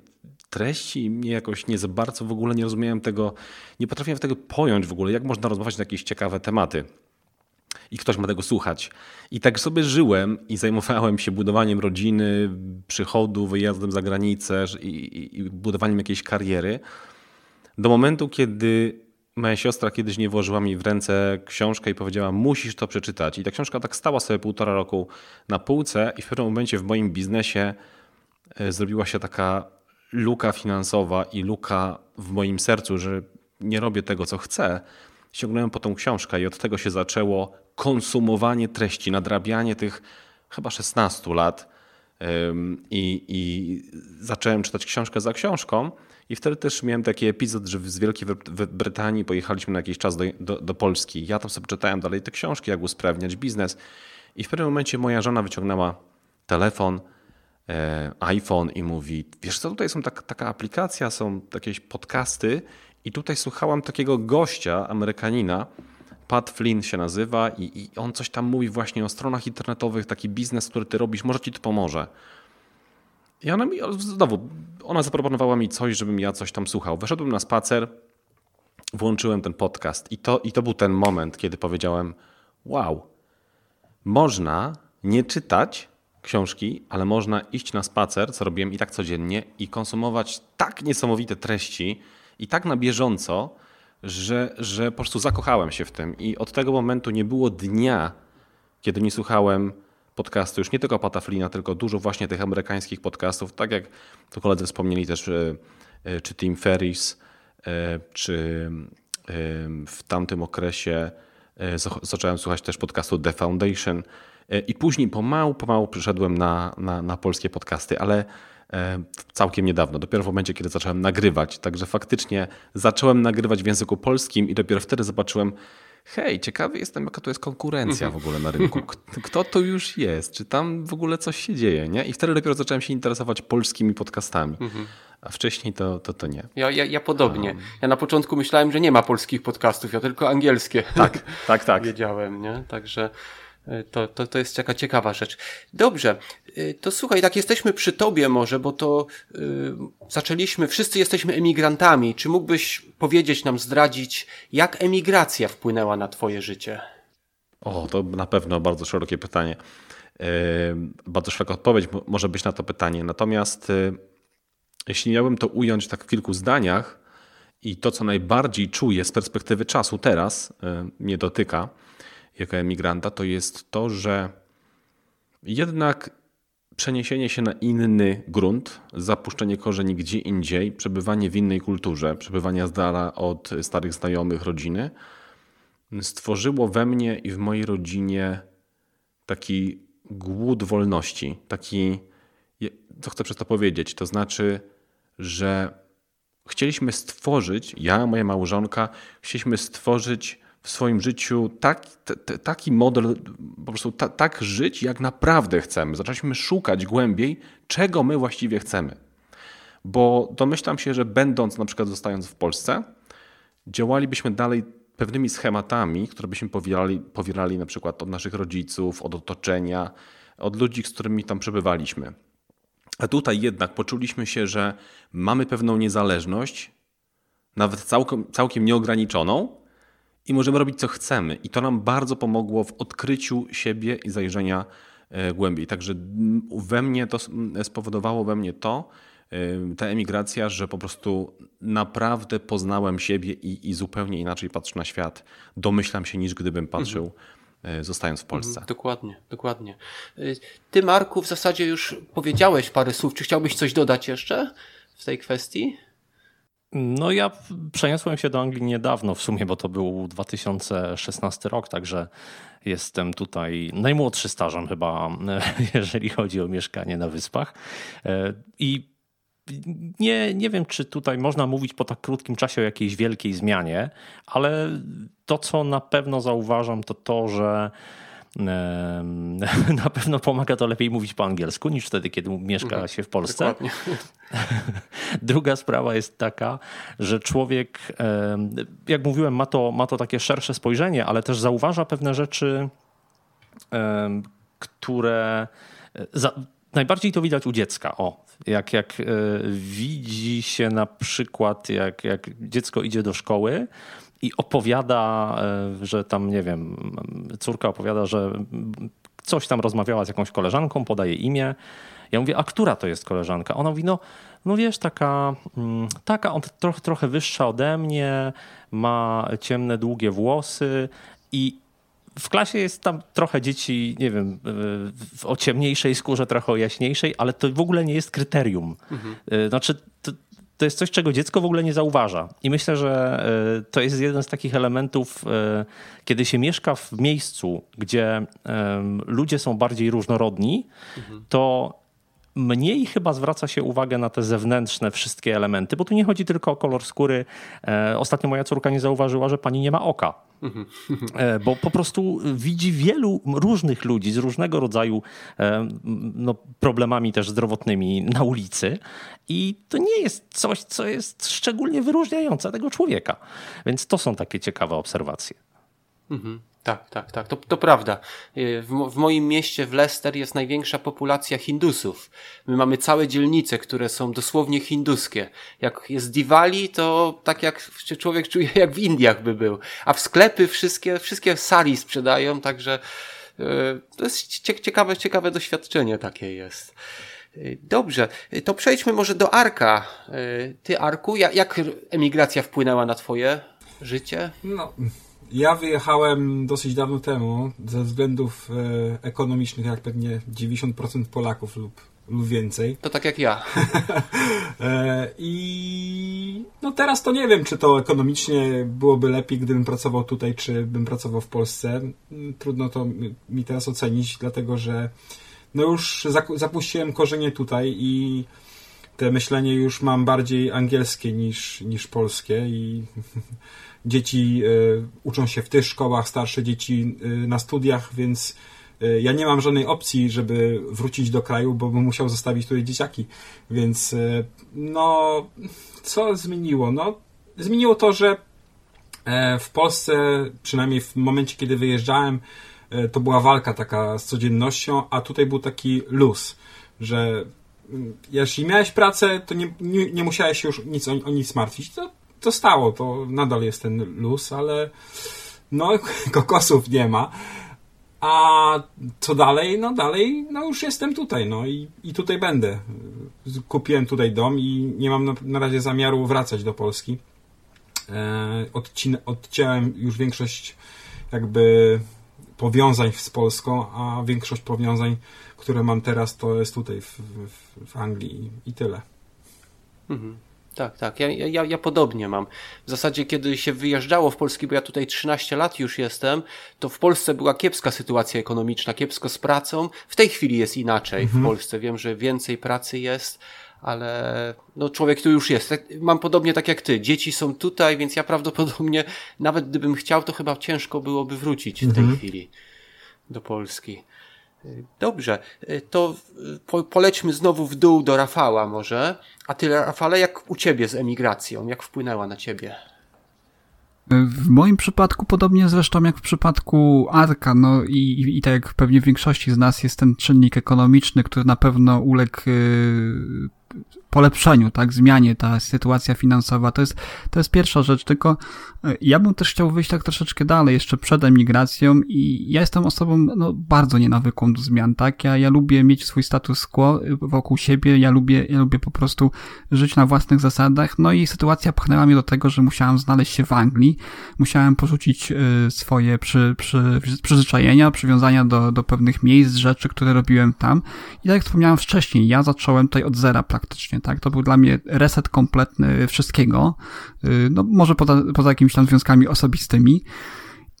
treści mnie jakoś nie za bardzo w ogóle nie rozumiałem tego, nie potrafiłem tego pojąć w ogóle, jak można rozmawiać na jakieś ciekawe tematy i ktoś ma tego słuchać. I tak sobie żyłem i zajmowałem się budowaniem rodziny, przychodu, wyjazdem za granicę i, i, i budowaniem jakiejś kariery. Do momentu, kiedy moja siostra kiedyś nie włożyła mi w ręce książkę i powiedziała, musisz to przeczytać. I ta książka tak stała sobie półtora roku na półce i w pewnym momencie w moim biznesie e, zrobiła się taka luka finansowa i luka w moim sercu, że nie robię tego, co chcę. Sięgnąłem po tą książkę i od tego się zaczęło konsumowanie treści, nadrabianie tych chyba 16 lat. I, I zacząłem czytać książkę za książką. I wtedy też miałem taki epizod, że z Wielkiej Brytanii pojechaliśmy na jakiś czas do, do, do, Polski. Ja tam sobie czytałem dalej te książki, jak usprawniać biznes. I w pewnym momencie moja żona wyciągnęła telefon, e, iPhone i mówi: Wiesz co, tutaj są tak, taka aplikacja, są jakieś podcasty. I tutaj słuchałam takiego gościa, Amerykanina, Pat Flynn się nazywa, i, i on coś tam mówi właśnie o stronach internetowych, taki biznes, który ty robisz, może ci to pomoże. I ona mi, znowu, ona zaproponowała mi coś, żebym ja coś tam słuchał. Weszedłem na spacer, włączyłem ten podcast i to, i to był ten moment, kiedy powiedziałem: Wow, można nie czytać książki, ale można iść na spacer, co robiłem i tak codziennie, i konsumować tak niesamowite treści i tak na bieżąco, że, że po prostu zakochałem się w tym. I od tego momentu nie było dnia, kiedy nie słuchałem podcastu, już nie tylko Pata Flina, tylko dużo właśnie tych amerykańskich podcastów, tak jak to koledzy wspomnieli też, e, e, czy Tim Ferris, e, czy w tamtym okresie zacząłem słuchać też podcastu The Foundation i później pomału, pomału przyszedłem na, na, na polskie podcasty, ale całkiem niedawno, dopiero w momencie, kiedy zacząłem nagrywać. Także faktycznie zacząłem nagrywać w języku polskim i dopiero wtedy zobaczyłem, hej, ciekawy jestem, jaka to jest konkurencja mhm. w ogóle na rynku. (laughs) Kto to już jest? Czy tam w ogóle coś się dzieje? Nie? I wtedy dopiero zacząłem się interesować polskimi podcastami. Mhm. A wcześniej to, to, to nie. Ja, ja, ja podobnie. Um. Ja na początku myślałem, że nie ma polskich podcastów, ja tylko angielskie. Tak, tak, tak. (laughs) Wiedziałem, nie? Także to, to, to jest taka ciekawa rzecz. Dobrze, e, to słuchaj, tak jesteśmy przy tobie może, bo to yy, zaczęliśmy, wszyscy jesteśmy emigrantami. Czy mógłbyś powiedzieć nam, zdradzić, jak emigracja wpłynęła na twoje życie? O, to na pewno bardzo szerokie pytanie. Yy, bardzo szeroka odpowiedź może być na to pytanie. Natomiast yy, jeśli miałbym to ująć tak w kilku zdaniach i to, co najbardziej czuję z perspektywy czasu teraz, mnie dotyka, jako emigranta, to jest to, że jednak przeniesienie się na inny grunt, zapuszczenie korzeni gdzie indziej, przebywanie w innej kulturze, przebywanie z dala od starych znajomych, rodziny, stworzyło we mnie i w mojej rodzinie taki głód wolności, taki, co chcę przez to powiedzieć, to znaczy, że chcieliśmy stworzyć, ja, moja małżonka, chcieliśmy stworzyć w swoim życiu tak, t, taki model, po prostu ta, tak żyć, jak naprawdę chcemy. Zaczęliśmy szukać głębiej, czego my właściwie chcemy. Bo domyślam się, że będąc na przykład zostając w Polsce, działalibyśmy dalej pewnymi schematami, które byśmy powierali, powierali na przykład od naszych rodziców, od otoczenia, od ludzi, z którymi tam przebywaliśmy. A tutaj jednak poczuliśmy się, że mamy pewną niezależność, nawet całkiem, całkiem nieograniczoną, i możemy robić co chcemy. I to nam bardzo pomogło w odkryciu siebie i zajrzenia e, głębiej. Także we mnie to spowodowało we mnie to, e, ta emigracja, że po prostu naprawdę poznałem siebie i, i zupełnie inaczej patrzę na świat. Domyślam się niż gdybym patrzył. Mhm. Zostając w Polsce. Mhm, dokładnie, dokładnie. Ty, Marku, w zasadzie już powiedziałeś parę słów. Czy chciałbyś coś dodać jeszcze w tej kwestii? No ja przeniosłem się do Anglii niedawno w sumie, bo to był 2016 rok, także jestem tutaj najmłodszy stażem chyba, (laughs) jeżeli chodzi o mieszkanie na wyspach. E, I nie, nie wiem, czy tutaj można mówić po tak krótkim czasie o jakiejś wielkiej zmianie, ale to, co na pewno zauważam, to to, że (laughs) na pewno pomaga to lepiej mówić po angielsku niż wtedy, kiedy mieszka mhm. się w Polsce. (laughs) Druga sprawa jest taka, że człowiek, jak mówiłem, ma to, ma to takie szersze spojrzenie, ale też zauważa pewne rzeczy, które. Za, najbardziej to widać u dziecka. O, jak, jak e, widzi się na przykład, jak, jak dziecko idzie do szkoły i opowiada, e, że tam, nie wiem, córka opowiada, że coś tam rozmawiała z jakąś koleżanką, podaje imię. Ja mówię, a która to jest koleżanka? Ona mówi, no, no wiesz, taka, mm, taka on trochę, trochę wyższa ode mnie, ma ciemne, długie włosy i w klasie jest tam trochę dzieci, nie wiem, o ciemniejszej skórze, trochę o jaśniejszej, ale to w ogóle nie jest kryterium. Mhm. Znaczy, to, to jest coś, czego dziecko w ogóle nie zauważa. I myślę, że e, to jest jeden z takich elementów, e, kiedy się mieszka w miejscu, gdzie ludzie są bardziej różnorodni, mhm. to mniej chyba zwraca się uwagę na te zewnętrzne wszystkie elementy, bo tu nie chodzi tylko o kolor skóry. E, ostatnio moja córka nie zauważyła, że pani nie ma oka. E, bo po prostu widzi wielu różnych ludzi z różnego rodzaju e, no, problemami też zdrowotnymi na ulicy i to nie jest coś, co jest szczególnie wyróżniające tego człowieka. Więc to są takie ciekawe obserwacje. Mhm. Tak, tak, tak, to, to prawda. Y, w, w, moim mieście, w Leicester, jest największa populacja Hindusów. My mamy całe dzielnice, które są dosłownie hinduskie. Jak jest Diwali, to tak jak człowiek czuje, jak w Indiach by był. A w sklepy wszystkie, wszystkie sali sprzedają, także yy, to jest ciekawe, ciekawe doświadczenie takie jest. Y, dobrze, y, to przejdźmy może do Arka. Ty, Arku, jak, jak emigracja wpłynęła na twoje życie? No, ja wyjechałem dosyć dawno temu ze względów e, ekonomicznych, jak pewnie 90% Polaków lub, lub więcej. To tak jak ja. (laughs) e, I no teraz to nie wiem, czy to ekonomicznie byłoby lepiej, gdybym pracował tutaj, czy bym pracował w Polsce. Trudno to mi teraz ocenić, dlatego że no już zapuściłem korzenie tutaj i te myślenie już mam bardziej angielskie niż, niż polskie i (laughs) dzieci e, uczą się w tych szkołach, starsze dzieci e, na studiach, więc e, ja nie mam żadnej opcji, żeby wrócić do kraju, bo bym musiał zostawić tutaj dzieciaki. Więc no, co zmieniło? No, zmieniło to, że w Polsce, przynajmniej w momencie, kiedy wyjeżdżałem, to była walka taka z codziennością, a tutaj był taki luz, że mm, jeśli miałeś pracę, to nie, nie, nie musiałeś się już nic o, o nic martwić. To to stało, to nadal jest ten luz, ale no (laughs) kokosów nie ma. A co dalej? No dalej, no już jestem tutaj, no i, i tutaj będę. Kupiłem tutaj dom i nie mam na, na razie zamiaru wracać do Polski. E, odcin, odciąłem już większość jakby powiązań z Polską, a większość powiązań, które mam teraz, to jest tutaj w, w, w Anglii i tyle. Mhm. Tak, tak. Ja, ja, ja podobnie mam. W zasadzie, kiedy się wyjeżdżało w Polski, bo ja tutaj 13 lat już jestem, to w Polsce była kiepska sytuacja ekonomiczna, kiepsko z pracą. W tej chwili jest inaczej mhm. w Polsce. Wiem, że więcej pracy jest, ale no człowiek tu już jest. Tak, mam podobnie tak jak ty. Dzieci są tutaj, więc ja prawdopodobnie, nawet gdybym chciał, to chyba ciężko byłoby wrócić w tej mhm. chwili do Polski. Dobrze, to po, polećmy znowu w dół do Rafała może. A ty, Rafale, jak u ciebie z emigracją? Jak wpłynęła na ciebie? W moim przypadku, podobnie zresztą jak w przypadku Arka, no i, i, i tak jak pewnie w większości z nas jest ten czynnik ekonomiczny, który na pewno uległ y, polepszeniu, tak, zmianie ta sytuacja finansowa. To jest, to jest pierwsza rzecz, tylko e, ja bym też chciał wyjść tak troszeczkę dalej, jeszcze przed emigracją i ja jestem osobą, no, bardzo nienawykłą do zmian, tak, ja, ja lubię mieć swój status quo y, wokół siebie, ja lubię, ja lubię po prostu żyć na własnych zasadach, no i sytuacja pchnęła mnie do tego, że musiałem znaleźć się w Anglii, musiałem porzucić y, swoje przy, przy, przyzwyczajenia, przywiązania do, do pewnych miejsc, rzeczy, które robiłem tam. I tak jak wspomniałem wcześniej, ja zacząłem tutaj od zera tak? To był dla mnie reset kompletny wszystkiego, y, no może poza, poza jakimiś tam związkami osobistymi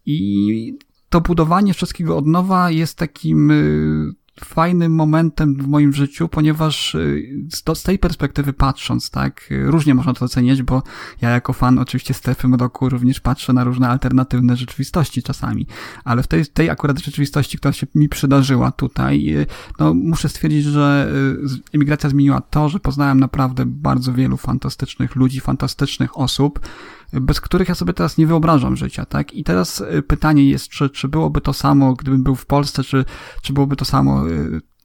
i to budowanie wszystkiego od nowa jest takim y, fajnym momentem w moim życiu, ponieważ y, z, tej perspektywy patrząc, tak, różnie można to oceniać, bo ja jako fan oczywiście strefy mroku również patrzę na różne alternatywne rzeczywistości czasami, ale w tej, tej akurat rzeczywistości, która się mi przydarzyła tutaj, y, no muszę stwierdzić, że y, emigracja zmieniła to, że poznałem naprawdę bardzo wielu fantastycznych ludzi, fantastycznych osób, bez których ja sobie teraz nie wyobrażam życia, tak? I teraz pytanie jest, czy, czy byłoby to samo, gdybym był w Polsce, czy, czy byłoby to samo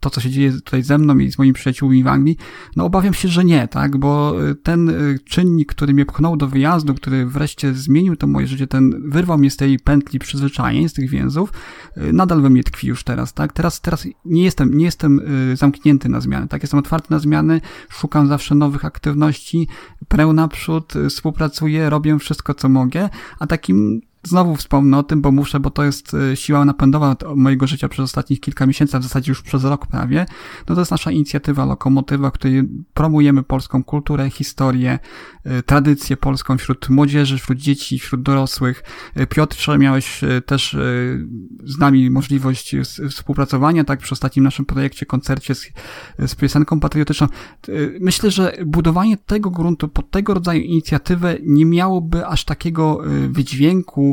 to, co się dzieje tutaj ze mną i z moimi przyjaciółmi w Anglii? No obawiam się, że nie, tak, bo ten czynnik, który mnie pchnął do wyjazdu, który wreszcie zmienił to moje życie, ten wyrwał mnie z tej pętli przyzwyczajeń, z tych więzów, nadal we mnie tkwi już teraz, tak? Teraz, teraz nie jestem, nie jestem zamknięty na zmiany, tak? Jestem otwarty na zmiany, szukam zawsze nowych aktywności, prę naprzód, współpracuję, robię wszystko, co mogę, a takim znowu wspomnę o tym, bo muszę, bo to jest e, siła napędowa mojego życia przez ostatnich kilka miesięcy, a w zasadzie już przez rok prawie. No to jest nasza inicjatywa Lokomotywa, w której promujemy polską kulturę, historię, e, tradycję polską wśród młodzieży, wśród dzieci, wśród dorosłych. E, Piotrze, miałeś też z nami możliwość współpracowania, tak, przy ostatnim naszym projekcie, koncercie z, z piosenką patriotyczną. Myślę, że budowanie tego gruntu pod tego rodzaju inicjatywę nie miałoby aż takiego wydźwięku,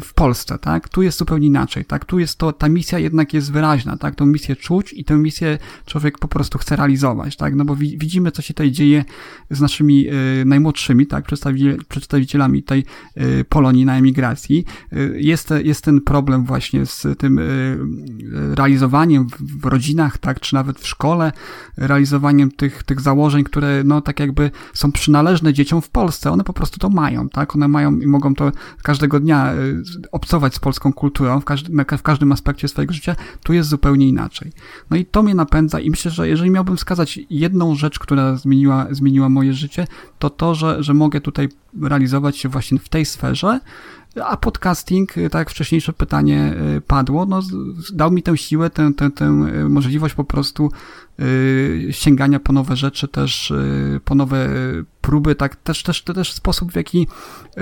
w Polsce, tak? Tu jest zupełnie inaczej, tak? Tu jest to, ta misja jednak jest wyraźna, tak? Tą misję czuć i tę misję człowiek po prostu chce realizować, tak? No bo widzimy, co się tutaj dzieje z naszymi y, najmłodszymi, tak? przedstawicielami tej y, Polonii na emigracji. Y, jest, jest ten problem właśnie z tym y, realizowaniem w, rodzinach, tak? Czy nawet w szkole, realizowaniem tych, tych założeń, które, no, tak jakby są przynależne dzieciom w Polsce. One po prostu to mają, tak? One mają i mogą to każdego dnia y, obcować z polską kulturą w, każdym, w każdym aspekcie swojego życia, tu jest zupełnie inaczej. No i to mnie napędza i myślę, że jeżeli miałbym wskazać jedną rzecz, która zmieniła, zmieniła moje życie, to to, że, że mogę tutaj realizować się właśnie w tej sferze, a podcasting, tak jak wcześniejsze pytanie y, padło, no, dał mi tę siłę, tę, tę, tę y, możliwość po prostu sięgania po nowe rzeczy, też po nowe próby, tak, też, też, też sposób, w jaki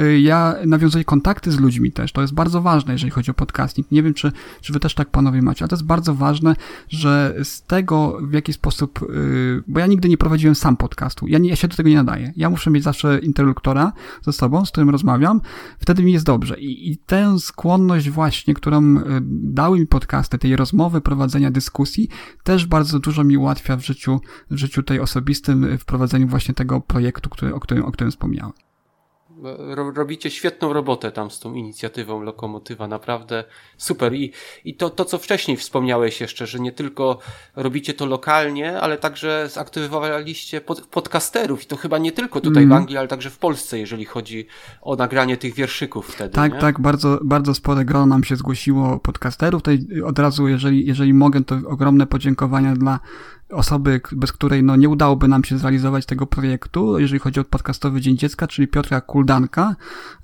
y, ja nawiązuję kontakty z ludźmi też, to jest bardzo ważne, jeżeli chodzi o podcasting. Nie wiem, czy, czy wy też tak panowie macie, ale to jest bardzo ważne, że z tego, w jaki sposób, y, bo ja nigdy nie prowadziłem sam podcastu, ja, nie, ja się do tego nie nadaję. Ja muszę mieć zawsze interloktora ze sobą, z którym rozmawiam, wtedy mi jest dobrze. I, i tę skłonność właśnie, którą y, dały mi podcasty, tej rozmowy, prowadzenia dyskusji, też bardzo dużo mi ułatwia w życiu, w życiu tej osobistym, w prowadzeniu właśnie tego projektu, który, o, którym, o którym wspomniałem. Robicie świetną robotę tam z tą inicjatywą Lokomotywa, naprawdę super. I, i to, to, co wcześniej wspomniałeś jeszcze, że nie tylko robicie to lokalnie, ale także zaktywowaliście pod, podcasterów i to chyba nie tylko tutaj mm. w Anglii, ale także w Polsce, jeżeli chodzi o nagranie tych wierszyków wtedy. Tak, nie? tak, bardzo, bardzo spore grono nam się zgłosiło podcasterów. Tutaj od razu, jeżeli, jeżeli mogę, to ogromne podziękowania dla osoby, bez której no, nie udałoby nam się zrealizować tego projektu, jeżeli chodzi o podcastowy Dzień Dziecka, czyli Piotra Kuldanka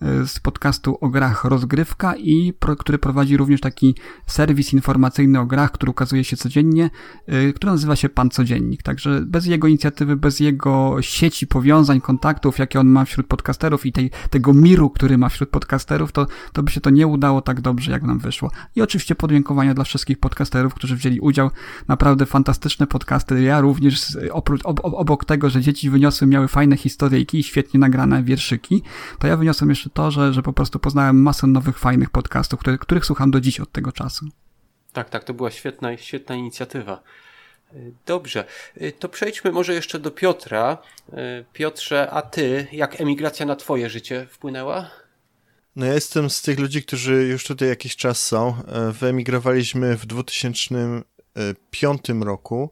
e, z podcastu o grach Rozgrywka i który prowadzi również taki serwis informacyjny o grach, który ukazuje się codziennie, e, który nazywa się Pan Codziennik. Także bez jego inicjatywy, bez jego sieci powiązań, kontaktów, jakie on ma wśród podcasterów i tej, tego miru, który ma wśród podcasterów, to, to by się to nie udało tak dobrze, jak nam wyszło. I oczywiście podziękowania dla wszystkich podcasterów, którzy wzięli udział. Naprawdę fantastyczne podcasty podcasty. Ja również oprócz, ob, obok tego, że dzieci wyniosły, miały fajne historyjki i świetnie nagrane wierszyki, to ja wyniosłem jeszcze to, że, że po prostu poznałem masę nowych, fajnych podcastów, które, których słucham do dziś od tego czasu. Tak, tak, to była świetna, świetna inicjatywa. Dobrze, to przejdźmy może jeszcze do Piotra. Piotrze, a ty, jak emigracja na twoje życie wpłynęła? No ja jestem z tych ludzi, którzy już tutaj jakiś czas są. Wyemigrowaliśmy w 2005 roku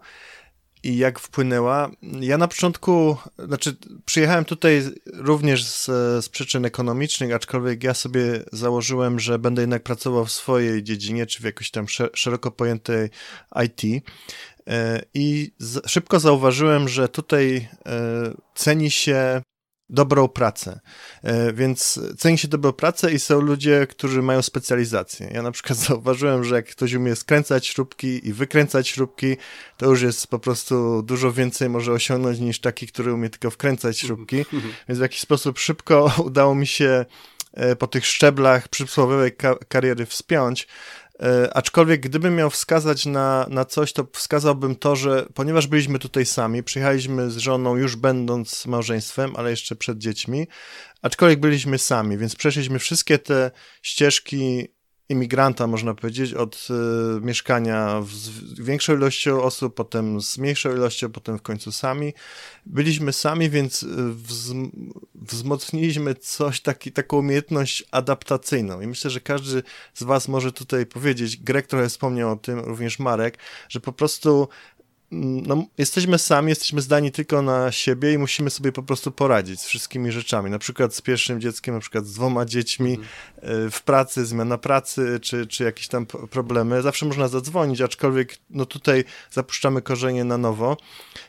i jak wpłynęła. Ja na początku, znaczy przyjechałem tutaj również z, z przyczyn ekonomicznych, aczkolwiek ja sobie założyłem, że będę jednak pracował w swojej dziedzinie, czy w jakiejś tam szeroko pojętej IT. E, I z, szybko zauważyłem, że tutaj e, ceni się dobrą pracę. E, więc ceni się dobrą pracę i są ludzie, którzy mają specjalizację. Ja na przykład (laughs) zauważyłem, że jak ktoś umie skręcać śrubki i wykręcać śrubki, to już jest po prostu dużo więcej może osiągnąć niż taki, który umie tylko wkręcać śrubki. (laughs) Więc w jakiś sposób szybko (laughs) udało mi się e, po tych szczeblach przysłowiowej kariery wspiąć, aczkolwiek gdybym miał wskazać na, na coś, to wskazałbym to, że ponieważ byliśmy tutaj sami, przyjechaliśmy z żoną już będąc małżeństwem, ale jeszcze przed dziećmi, aczkolwiek byliśmy sami, więc przeszliśmy wszystkie te ścieżki imigranta, można powiedzieć, od y, mieszkania z większą ilością osób, potem z mniejszą ilością, potem w końcu sami. Byliśmy sami, więc wz, wzmocniliśmy coś, taki, taką umiejętność adaptacyjną. I myślę, że każdy z Was może tutaj powiedzieć, Greg trochę wspomniał o tym, również Marek, że po prostu no, jesteśmy sami, jesteśmy zdani tylko na siebie i musimy sobie po prostu poradzić z wszystkimi rzeczami. Na przykład z pierwszym dzieckiem, na przykład z dwoma dziećmi, mm. w pracy, zmiana pracy, czy, czy jakieś tam problemy. Zawsze można zadzwonić, aczkolwiek no tutaj zapuszczamy korzenie na nowo.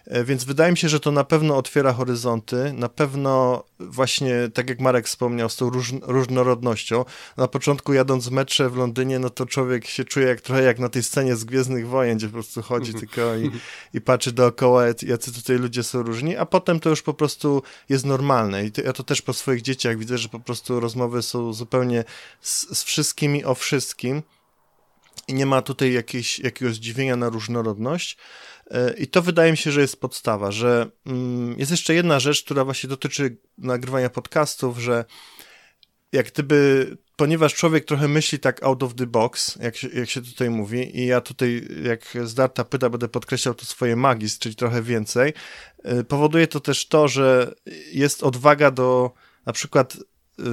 E, więc wydaje mi się, że to na pewno otwiera horyzonty, na pewno właśnie, tak jak Marek wspomniał, z tą róż, różnorodnością. Na początku jadąc w metrze w Londynie, no to człowiek się czuje jak trochę jak na tej scenie z Gwiezdnych Wojen, gdzie po prostu chodzi mhm. tylko i, (laughs) i patrzy dookoła, jacy tutaj ludzie są różni, a potem to już po prostu jest normalne. I to, ja to też po swoich dzieciach widzę, że po prostu rozmowy są zupełnie z, z wszystkimi o wszystkim i nie ma tutaj jakiejś, jakiegoś zdziwienia na różnorodność. E, I to wydaje mi się, że jest podstawa, że mm, jest jeszcze jedna rzecz, która właśnie dotyczy nagrywania podcastów, że jak gdyby, ponieważ człowiek trochę myśli tak out of the box, jak się, jak się tutaj mówi, i ja tutaj, jak zdarta pyta, będę podkreślał to swoje magis, czyli trochę więcej, e, powoduje to też to, że jest odwaga do na przykład e,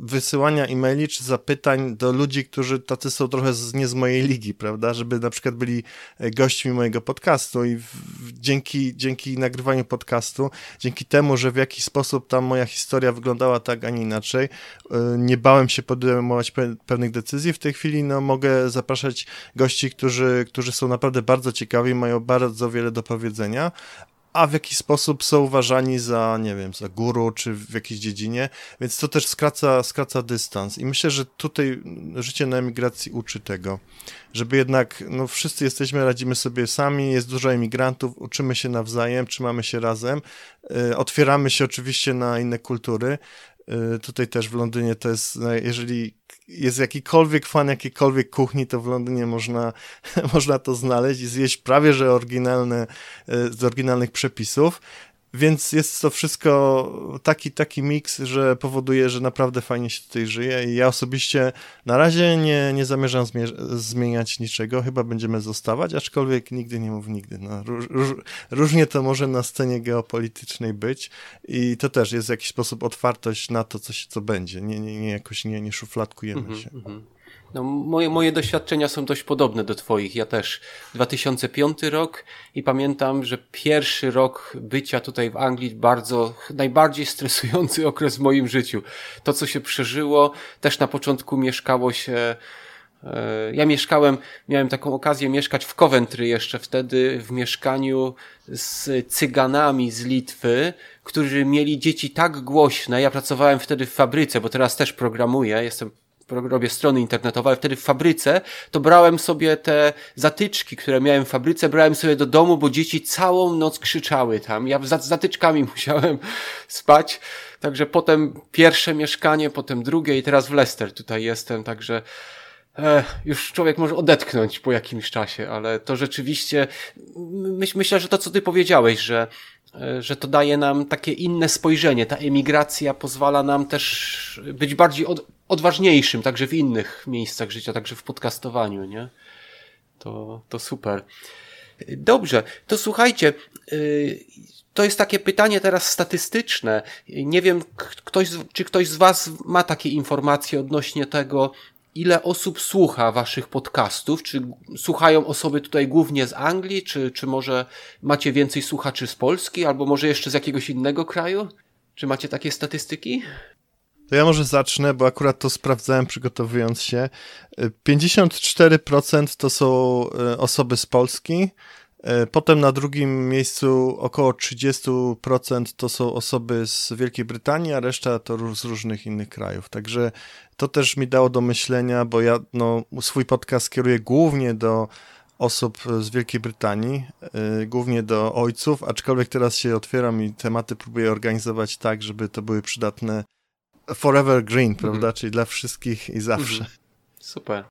wysyłania e-maili czy zapytań do ludzi, którzy tacy są trochę z, nie z mojej ligi, prawda, żeby na przykład byli e, gośćmi mojego podcastu i w, dzięki, dzięki nagrywaniu podcastu, dzięki temu, że w jakiś sposób tam moja historia wyglądała tak, a nie inaczej, e, nie bałem się podejmować pe pewnych decyzji, w tej chwili. No, mogę zapraszać gości, którzy, którzy są naprawdę bardzo ciekawi, mają bardzo wiele do powiedzenia, a w jakiś sposób są uważani za, nie wiem, za guru, czy w jakiejś dziedzinie, więc to też skraca, skraca dystans. I myślę, że tutaj życie na emigracji uczy tego, żeby jednak, no wszyscy jesteśmy, radzimy sobie sami, jest dużo emigrantów, uczymy się nawzajem, trzymamy się razem, yy, otwieramy się oczywiście na inne kultury, Tutaj też w Londynie to jest, no, jeżeli jest jakikolwiek fan jakiejkolwiek kuchni, to w Londynie można, (laughs) można to znaleźć i zjeść prawie że oryginalne, e, z oryginalnych przepisów. Więc jest to wszystko taki, taki miks, że powoduje, że naprawdę fajnie się tutaj żyje i ja osobiście na razie nie, nie zamierzam zmieniać niczego, chyba będziemy zostawać, aczkolwiek nigdy nie mów nigdy. No, róż, róż, różnie to może na scenie geopolitycznej być i to też jest w jakiś sposób otwartość na to, co, się, co będzie. Nie, nie, nie jakoś nie, nie szufladkujemy mm -hmm, się. Mm -hmm. No, moje, moje doświadczenia są dość podobne do Twoich. Ja też 2005 rok i pamiętam, że pierwszy rok bycia tutaj w Anglii bardzo, najbardziej stresujący (laughs) okres w moim życiu. To, co się przeżyło, też na początku mieszkało się e, ja mieszkałem, miałem taką okazję mieszkać w Coventry jeszcze wtedy w mieszkaniu z cyganami z Litwy, którzy mieli dzieci tak głośne. Ja pracowałem wtedy w fabryce, bo teraz też programuję, jestem robię strony internetowe, ale wtedy w fabryce, to brałem sobie te zatyczki, które miałem w fabryce, brałem sobie do domu, bo dzieci całą noc krzyczały tam. Ja z zatyczkami (laughs) musiałem spać. Także potem pierwsze mieszkanie, potem drugie i teraz w Leicester tutaj jestem, także e, już człowiek może odetchnąć po jakimś czasie, ale to rzeczywiście myśl, myślę, że to co ty powiedziałeś, że że to daje nam takie inne spojrzenie. Ta emigracja pozwala nam też być bardziej od, odważniejszym, także w innych miejscach życia, także w podcastowaniu, nie? To, to super. Dobrze, to słuchajcie, y, to jest takie pytanie teraz statystyczne. Nie wiem, ktoś, czy ktoś z Was ma takie informacje odnośnie tego, ile osób słucha Waszych podcastów? Czy słuchają osoby tutaj głównie z Anglii, czy, czy może macie więcej słuchaczy z Polski, albo może jeszcze z jakiegoś innego kraju? Czy macie takie statystyki? To ja może zacznę, bo akurat to sprawdzałem przygotowując się. 54% to są e, osoby z Polski, Potem na drugim miejscu około 30% to są osoby z Wielkiej Brytanii, a reszta to z różnych innych krajów. Także to też mi dało do myślenia, bo ja no, swój podcast kieruję głównie do osób z Wielkiej Brytanii, yy, głównie do ojców, aczkolwiek teraz się otwieram i tematy próbuję organizować tak, żeby to były przydatne forever green, prawda? Mhm. Czyli dla wszystkich i zawsze. Mhm. Super.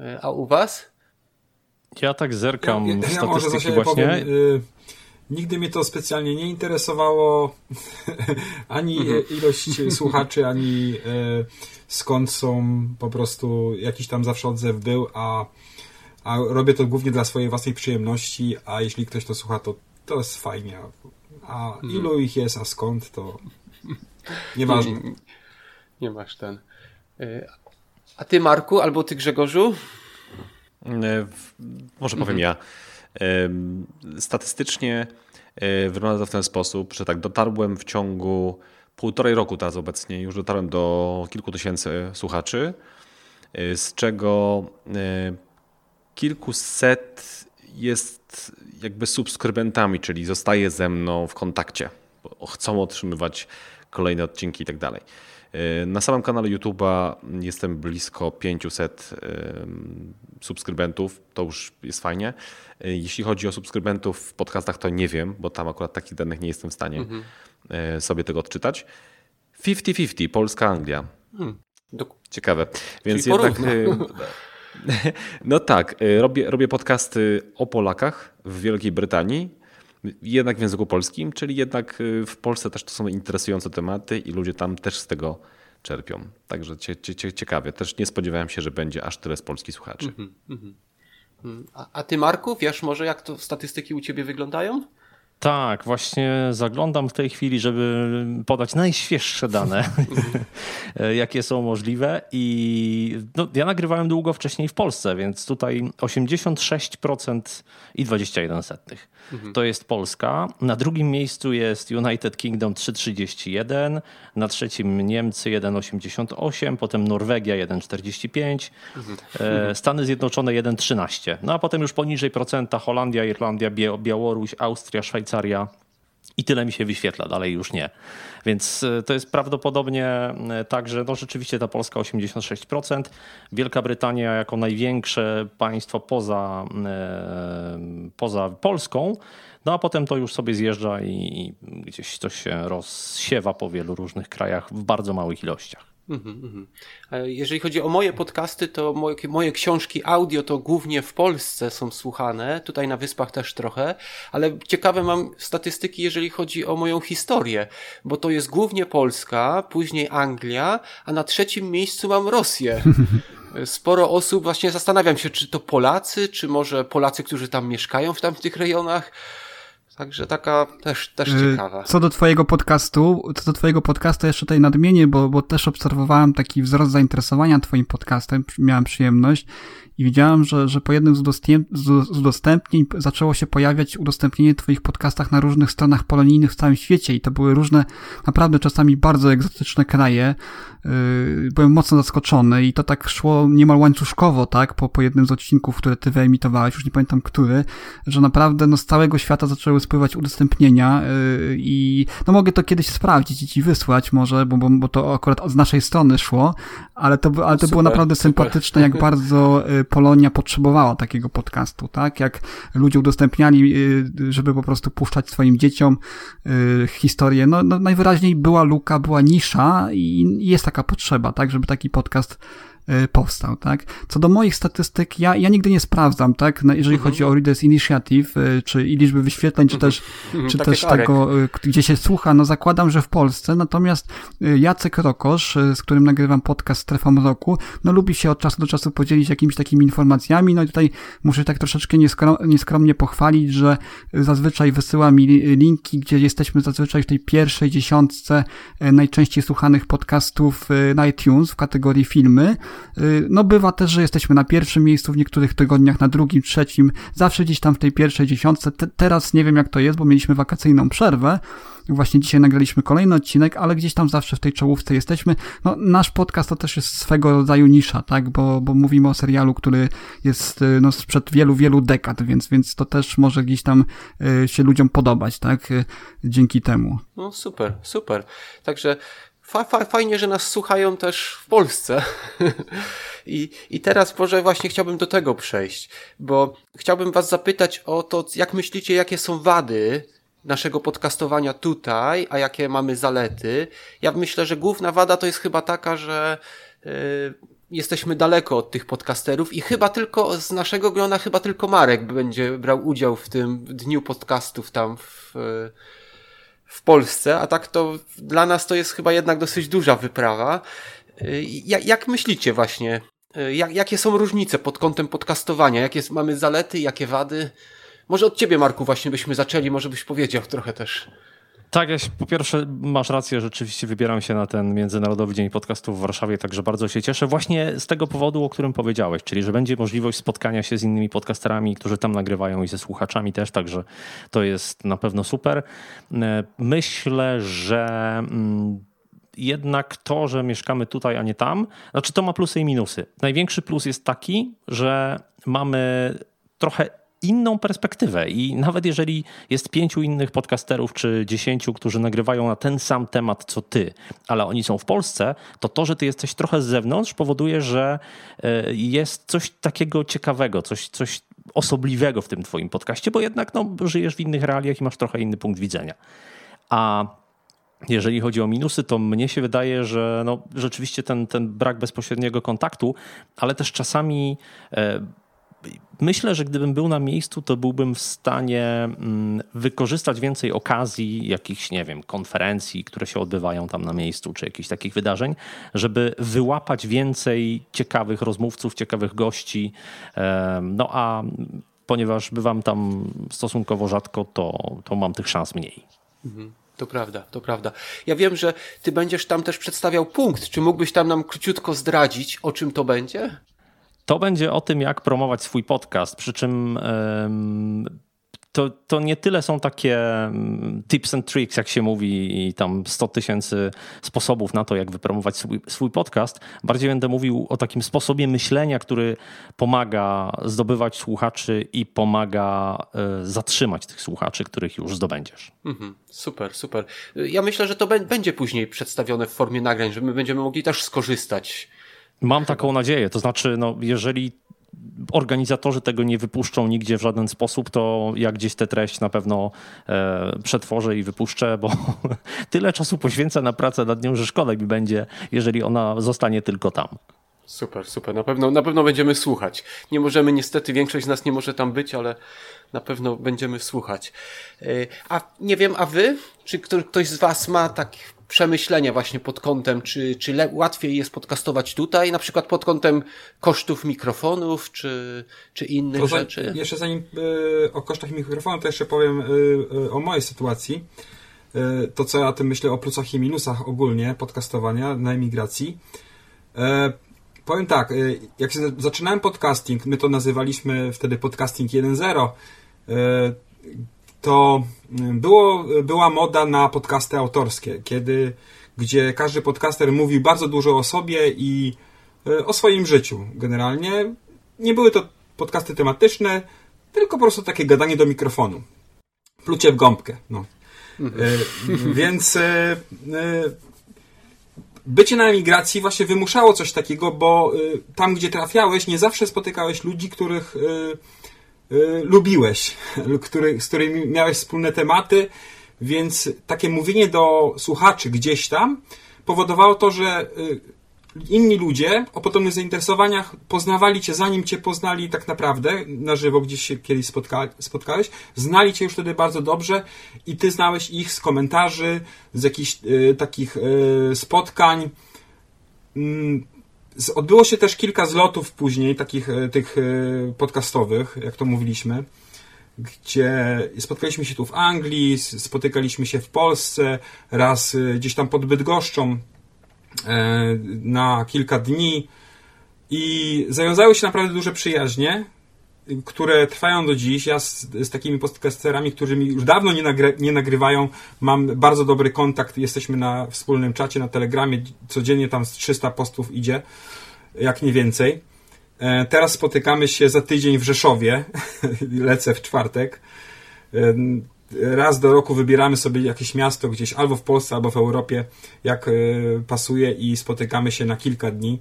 E, a u was? Ja tak zerkam ja, ja, statystyki ja właśnie. Powiem, y, Nigdy mnie to specjalnie nie interesowało, (laughs) ani mhm. ilość słuchaczy, ani e, skąd są, po prostu jakiś tam zawsze odzew był, a, a robię to głównie dla swojej własnej przyjemności, a jeśli ktoś to słucha, to, to jest fajnie. A mhm. ilu ich jest, a skąd, to (laughs) nieważne. Nie, nie masz ten. E, a ty, Marku, albo ty, Grzegorzu? E, może powiem mhm. ja. Statystycznie e, wygląda to w ten sposób, że tak dotarłem w ciągu półtorej roku teraz obecnie, już dotarłem do kilku tysięcy słuchaczy, e, z czego kilkuset jest jakby subskrybentami, czyli zostaje ze mną w kontakcie, bo chcą otrzymywać kolejne odcinki i tak dalej. Na samym kanale YouTube'a jestem blisko 500 subskrybentów, to już jest fajnie. Jeśli chodzi o subskrybentów w podcastach, to nie wiem, bo tam akurat takich danych nie jestem w stanie mhm. sobie tego odczytać. 50-50, Polska-Anglia. Hmm. Ciekawe. Więc Czyli jednak. (laughs) No tak, e, robię, robię podcasty o Polakach w Wielkiej Brytanii, jednak w języku polskim, czyli jednak e, w Polsce też to są interesujące tematy i ludzie tam też z tego czerpią. Także cie, cie, ciekawie. Też nie spodziewałem się, że będzie aż tyle z polskich słuchaczy. Mm -hmm, a, a ty, Marku, wiesz może, jak to statystyki u ciebie wyglądają? Tak, właśnie zaglądam w tej chwili, żeby podać najświeższe dane, (laughs) jakie są możliwe. I no, ja nagrywałem długo wcześniej w Polsce, więc tutaj 86% i 21 setnych. Mhm. To jest Polska. Na drugim miejscu jest United Kingdom 3,31, na trzecim Niemcy 1,88, potem Norwegia 1,45, mhm. E, Stany Zjednoczone 1,13. No a potem już poniżej procenta Holandia, Irlandia, Białoruś, Austria, Szwajcaria. I tyle mi się wyświetla, dalej już nie. Więc e, to jest prawdopodobnie e, tak, że no rzeczywiście ta Polska 86%, Wielka Brytania jako największe państwo poza, poza Polską, no a potem to już sobie zjeżdża i gdzieś to się rozsiewa po wielu różnych krajach w bardzo małych ilościach. Mhm, mhm. Jeżeli chodzi o moje podcasty, to moje, moje, książki audio to głównie w Polsce są słuchane, tutaj na Wyspach też trochę, ale ciekawe mam statystyki, jeżeli chodzi o moją historię, bo to jest głównie Polska, później Anglia, a na trzecim miejscu mam Rosję. (laughs) Sporo osób właśnie zastanawiam się, czy to Polacy, czy może Polacy, którzy tam mieszkają w tamtych rejonach. Także taka też, też y, ciekawa. Co do twojego podcastu, co do twojego podcastu jeszcze tutaj nadmienię, bo, bo też obserwowałem taki wzrost zainteresowania twoim podcastem, miałem przyjemność i widziałem, że, że po jednym z, udostęp, z udostępnień zaczęło się pojawiać udostępnienie twoich podcastach na różnych stronach polonijnych w całym świecie i to były różne, naprawdę czasami bardzo egzotyczne kraje. Yy, byłem mocno zaskoczony i to tak szło niemal łańcuszkowo, tak, po, po jednym z odcinków, które ty wyemitowałeś, już nie pamiętam który, że naprawdę no, z całego świata zaczęły spływać udostępnienia yy, i no mogę to kiedyś sprawdzić i ci wysłać może, bo, bo, bo to akurat z naszej strony szło, ale to, ale to super, było naprawdę super. sympatyczne, jak bardzo yy, Polonia potrzebowała takiego podcastu, tak? Jak ludzie udostępniali, y, żeby po prostu puszczać swoim dzieciom y, historię, no, no najwyraźniej była luka, była nisza i jest taka potrzeba, tak? Żeby taki podcast powstał, tak? Co do moich statystyk, ja, ja nigdy nie sprawdzam, tak? Jeżeli mhm. chodzi o Readers Initiative, y, czy i liczby wyświetleń, czy mhm. też, czy tak też tego, y, gdzie się słucha, no zakładam, że w Polsce, natomiast Jacek Rokosz, z którym nagrywam podcast Strefa Mroku, no lubi się od czasu do czasu podzielić jakimiś takimi informacjami, no i tutaj muszę tak troszeczkę nieskromnie pochwalić, że zazwyczaj wysyła mi linki, gdzie jesteśmy zazwyczaj w tej pierwszej dziesiątce najczęściej słuchanych podcastów na iTunes w kategorii filmy, Y, no bywa też, że jesteśmy na pierwszym miejscu w niektórych tygodniach, na drugim, trzecim, zawsze gdzieś tam w tej pierwszej dziesiątce. Te, teraz nie wiem jak to jest, bo mieliśmy wakacyjną przerwę. Właśnie dzisiaj nagraliśmy kolejny odcinek, ale gdzieś tam zawsze w tej czołówce jesteśmy. No, nasz podcast to też jest swego rodzaju nisza, tak? Bo, bo mówimy o serialu, który jest y, no, sprzed wielu, wielu dekad, więc, więc to też może gdzieś tam y, się ludziom podobać, tak? Dzięki temu. No super, super. Także fa, fa, fajnie, że nas słuchają też w Polsce. I, I teraz może właśnie chciałbym do tego przejść, bo chciałbym was zapytać o to, jak myślicie, jakie są wady naszego podcastowania tutaj, a jakie mamy zalety. Ja myślę, że główna wada to jest chyba taka, że yy, jesteśmy daleko od tych podcasterów i chyba tylko z naszego grona, chyba tylko Marek będzie brał udział w tym dniu podcastów tam w, w Polsce, a tak to dla nas to jest chyba jednak dosyć duża wyprawa. Jak, jak myślicie właśnie, jak, jakie są różnice pod kątem podcastowania? Jakie mamy zalety, jakie wady? Może od ciebie, Marku, właśnie byśmy zaczęli, może byś powiedział trochę też. Tak, ja się, po pierwsze masz rację, rzeczywiście wybieram się na ten Międzynarodowy Dzień Podcastów w Warszawie, także bardzo się cieszę. Właśnie z tego powodu, o którym powiedziałeś, czyli że będzie możliwość spotkania się z innymi podcasterami, którzy tam nagrywają i ze słuchaczami też, także to jest na pewno super. E, myślę, że mm, jednak to, że mieszkamy tutaj, a nie tam, znaczy to ma plusy i minusy. Największy plus jest taki, że mamy trochę inną perspektywę i nawet jeżeli jest pięciu innych podcasterów czy dziesięciu, którzy nagrywają na ten sam temat co ty, ale oni są w Polsce, to to, że ty jesteś trochę z zewnątrz powoduje, że e, jest coś takiego ciekawego, coś, coś osobliwego w tym twoim podcaście, bo jednak no, żyjesz w innych realiach i masz trochę inny punkt widzenia. A jeżeli chodzi o minusy, to mnie się wydaje, że no, rzeczywiście ten, ten brak bezpośredniego kontaktu, ale też czasami e, myślę, że gdybym był na miejscu, to byłbym w stanie mm, wykorzystać więcej okazji, jakichś, nie wiem, konferencji, które się odbywają tam na miejscu, czy jakichś takich wydarzeń, żeby wyłapać więcej ciekawych rozmówców, ciekawych gości. No a ponieważ bywam tam stosunkowo rzadko, to, to mam tych szans mniej. Mhm. To prawda, to prawda. Ja wiem, że ty będziesz tam też przedstawiał punkt. Czy mógłbyś tam nam króciutko zdradzić, o czym to będzie? To będzie o tym, jak promować swój podcast. Przy czym to, to nie tyle są takie tips and tricks, jak się mówi, i tam 100 tysięcy sposobów na to, jak wypromować swój, swój podcast. Bardziej będę mówił o takim sposobie myślenia, który pomaga zdobywać słuchaczy i pomaga y, zatrzymać tych słuchaczy, których już zdobędziesz. Mhm, super, super. Ja myślę, że to będzie później przedstawione w formie nagrań, że my będziemy mogli też skorzystać. Mam taką nadzieję. To znaczy, no, jeżeli organizatorzy tego nie wypuszczą nigdzie w żaden sposób, to ja gdzieś tę treść na pewno e, przetworzę i wypuszczę, bo (laughs) tyle czasu poświęcę na pracę nad nią, że szkoda mi będzie, jeżeli ona zostanie tylko tam. Super, super. Na pewno, na pewno będziemy słuchać. Nie możemy, niestety, większość z nas nie może tam być, ale na pewno będziemy słuchać. E, a nie wiem, a wy? Czy ktoś z was ma tak przemyślenia właśnie pod kątem, czy, czy łatwiej jest podcastować tutaj, na przykład pod kątem kosztów mikrofonów, czy, czy innych to rzeczy? Jeszcze zanim y, o kosztach mikrofonu, to jeszcze powiem y, y, o mojej sytuacji. to, co ja o tym myślę, o plusach i minusach ogólnie podcastowania na emigracji. powiem tak, jak zaczynałem podcasting, my to nazywaliśmy wtedy podcasting 1.0, to mm, było, była moda na podcasty autorskie, kiedy, gdzie każdy podcaster mówił bardzo dużo o sobie i e, o swoim życiu generalnie. Nie były to podcasty tematyczne, tylko po prostu takie gadanie do mikrofonu. Plucie w gąbkę. No. Mhm. E, więc e, bycie na emigracji właśnie wymuszało coś takiego, bo tam, gdzie trafiałeś, nie zawsze spotykałeś ludzi, których lubiłeś, który, z którymi miałeś wspólne tematy, więc takie mówienie do słuchaczy gdzieś tam powodowało to, że y, inni ludzie o podobnych zainteresowaniach poznawali cię, zanim cię poznali tak naprawdę na żywo, gdzieś się kiedyś spotka spotkałeś, znali cię już wtedy bardzo dobrze i ty znałeś ich z komentarzy, z jakichś y, takich y, spotkań. Mm, Odbyło się też kilka zlotów później, takich e, tych e, podcastowych, jak to mówiliśmy, gdzie spotkaliśmy się tu w Anglii, spotykaliśmy się w Polsce, raz e, gdzieś tam pod Bydgoszczą na kilka dni i zawiązały się naprawdę duże przyjaźnie które trwają do dziś. Ja z, z takimi podcasterami, którzy mi już dawno nie, nagry, nie nagrywają, mam bardzo dobry kontakt. Jesteśmy na wspólnym czacie, na Telegramie. Codziennie tam z 300 postów idzie, jak nie więcej. E, teraz spotykamy się za tydzień w Rzeszowie. (laughs) Lecę w czwartek. E, raz do roku wybieramy sobie jakieś miasto gdzieś albo w Polsce, albo w Europie, jak e, pasuje i spotykamy się na kilka dni.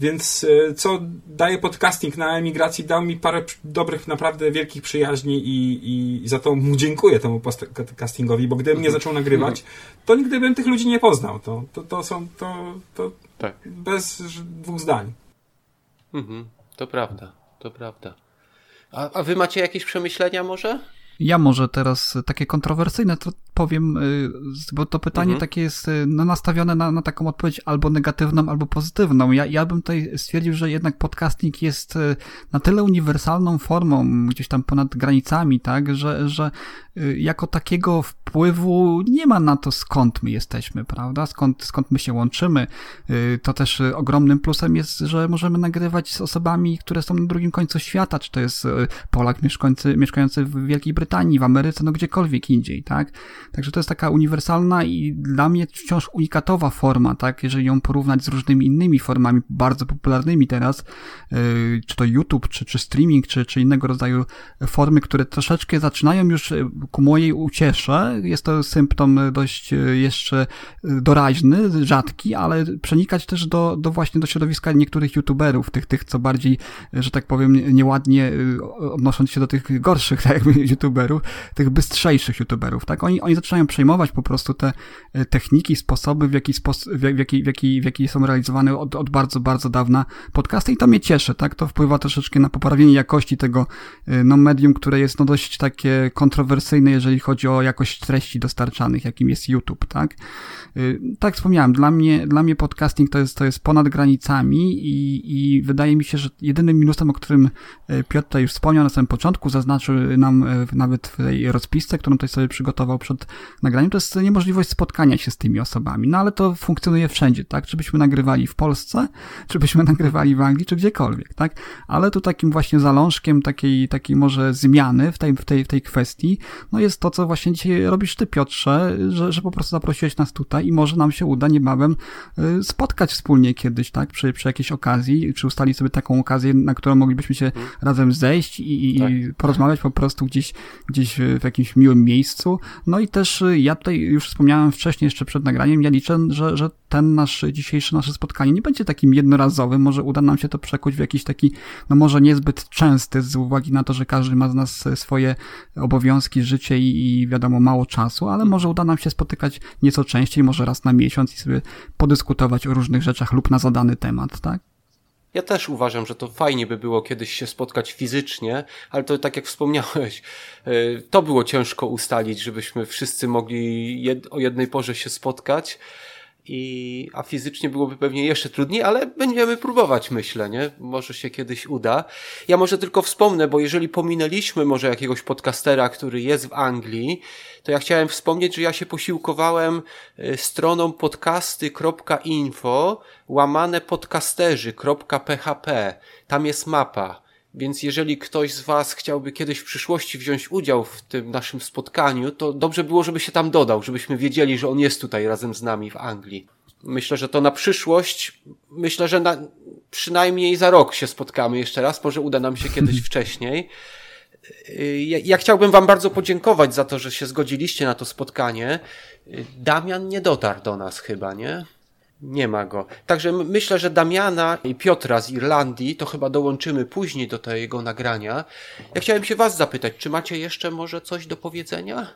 Więc e, co daje podcasting na emigracji, dał mi parę dobrych, naprawdę wielkich przyjaźni i, i za to mu dziękuję temu podcastingowi, bo gdybym nie zaczął nagrywać, to nigdy bym tych ludzi nie poznał. To, to, to są, to, to tak. bez dwóch zdań. Mhm, to prawda, to prawda. A, a wy macie jakieś przemyślenia może? Ja może teraz takie kontrowersyjne to powiem, y, bo to pytanie mhm. takie jest y, no, nastawione na, na taką odpowiedź albo negatywną, albo pozytywną. Ja, ja bym tutaj stwierdził, że jednak podcasting jest y, na tyle uniwersalną formą, gdzieś tam ponad granicami, tak, że, że jako takiego wpływu nie ma na to, skąd my jesteśmy, prawda? Skąd, skąd my się łączymy. To też ogromnym plusem jest, że możemy nagrywać z osobami, które są na drugim końcu świata, czy to jest Polak mieszkający, mieszkający w Wielkiej Brytanii, w Ameryce, no gdziekolwiek indziej, tak? Także to jest taka uniwersalna i dla mnie wciąż unikatowa forma, tak? Jeżeli ją porównać z różnymi innymi formami bardzo popularnymi teraz, yy, czy to YouTube, czy, czy streaming, czy, czy innego rodzaju formy, które troszeczkę zaczynają już yy, ku mojej uciesze. Jest to symptom dość yy, jeszcze doraźny, rzadki, ale przenikać też do, do właśnie do środowiska niektórych youtuberów, tych, tych co bardziej, że tak powiem, nieładnie odnosząc się do tych gorszych, (laughs) tak jakby youtuberów, tych bystrzejszych youtuberów, tak? Oni, oni zaczynają przejmować po prostu te e, techniki, sposoby, w jaki, sposób, w jaki, w jaki, w jaki są realizowane od, od bardzo, bardzo dawna podcasty i to mnie cieszy, tak? To wpływa troszeczkę na poprawienie jakości tego e, no, medium, które jest no, dość takie kontrowersyjne, jeżeli chodzi o jakość treści dostarczanych, jakim jest YouTube, tak? E, tak wspomniałem, dla mnie, dla mnie podcasting to jest, to jest ponad granicami i, i wydaje mi się, że jedynym minusem, o którym Piotr tutaj już wspomniał na samym początku, zaznaczył nam nawet w tej rozpisce, którą tutaj sobie przygotował przed nagraniem, to jest niemożliwość spotkania się z tymi osobami. No ale to funkcjonuje wszędzie, tak? Czy byśmy nagrywali w Polsce, (laughs) czy byśmy nagrywali w Anglii, czy gdziekolwiek, tak? Ale tu takim właśnie zalążkiem takiej, takiej może zmiany w tej, w tej, w tej kwestii, no jest to, co właśnie dzisiaj robisz ty, Piotrze, że, że po prostu zaprosiłeś nas tutaj i może nam się uda niebawem y, spotkać wspólnie kiedyś, tak? Przy, przy jakiejś okazji, czy ustalić sobie taką okazję, na którą moglibyśmy się hmm. razem zejść i, i tak. porozmawiać po prostu gdzieś, gdzieś w jakimś miłym miejscu. No i też y, ja tutaj już wspomniałem wcześniej, jeszcze przed nagraniem, ja liczę, że, że ten nasz dzisiejsze nasze spotkanie nie będzie takim jednorazowym, może uda nam się to przekuć w jakiś taki, no może niezbyt częsty, z uwagi na to, że każdy ma z nas swoje obowiązki, życie i, i wiadomo, mało czasu, ale może uda nam się spotykać nieco częściej, może raz na miesiąc i sobie podyskutować o różnych rzeczach lub na zadany temat, tak? Ja też uważam, że to fajnie by było kiedyś się spotkać fizycznie, ale to tak jak wspomniałeś, e, to było ciężko ustalić, żebyśmy wszyscy mogli jed o jednej porze się spotkać. I, a fizycznie byłoby pewnie jeszcze trudniej, ale będziemy próbować, myślę, nie? Może się kiedyś uda. Ja może tylko wspomnę, bo jeżeli pominęliśmy może jakiegoś podcastera, który jest w Anglii, to ja chciałem wspomnieć, że ja się posiłkowałem y, stroną podcasty.info łamane podcasterzy.php. Tam jest mapa. Więc jeżeli ktoś z Was chciałby kiedyś w przyszłości wziąć udział w tym naszym spotkaniu, to dobrze było, żeby się tam dodał, żebyśmy wiedzieli, że on jest tutaj razem z nami w Anglii. Myślę, że to na przyszłość, myślę, że na, przynajmniej za rok się spotkamy jeszcze raz, może uda nam się kiedyś (laughs) wcześniej. Ja, ja chciałbym Wam bardzo podziękować za to, że się zgodziliście na to spotkanie. Damian nie dotarł do nas chyba, nie? Nie ma go. Także myślę, że Damiana i Piotra z Irlandii to chyba dołączymy później do tego nagrania. Ja chciałem się Was zapytać, czy macie jeszcze może coś do powiedzenia?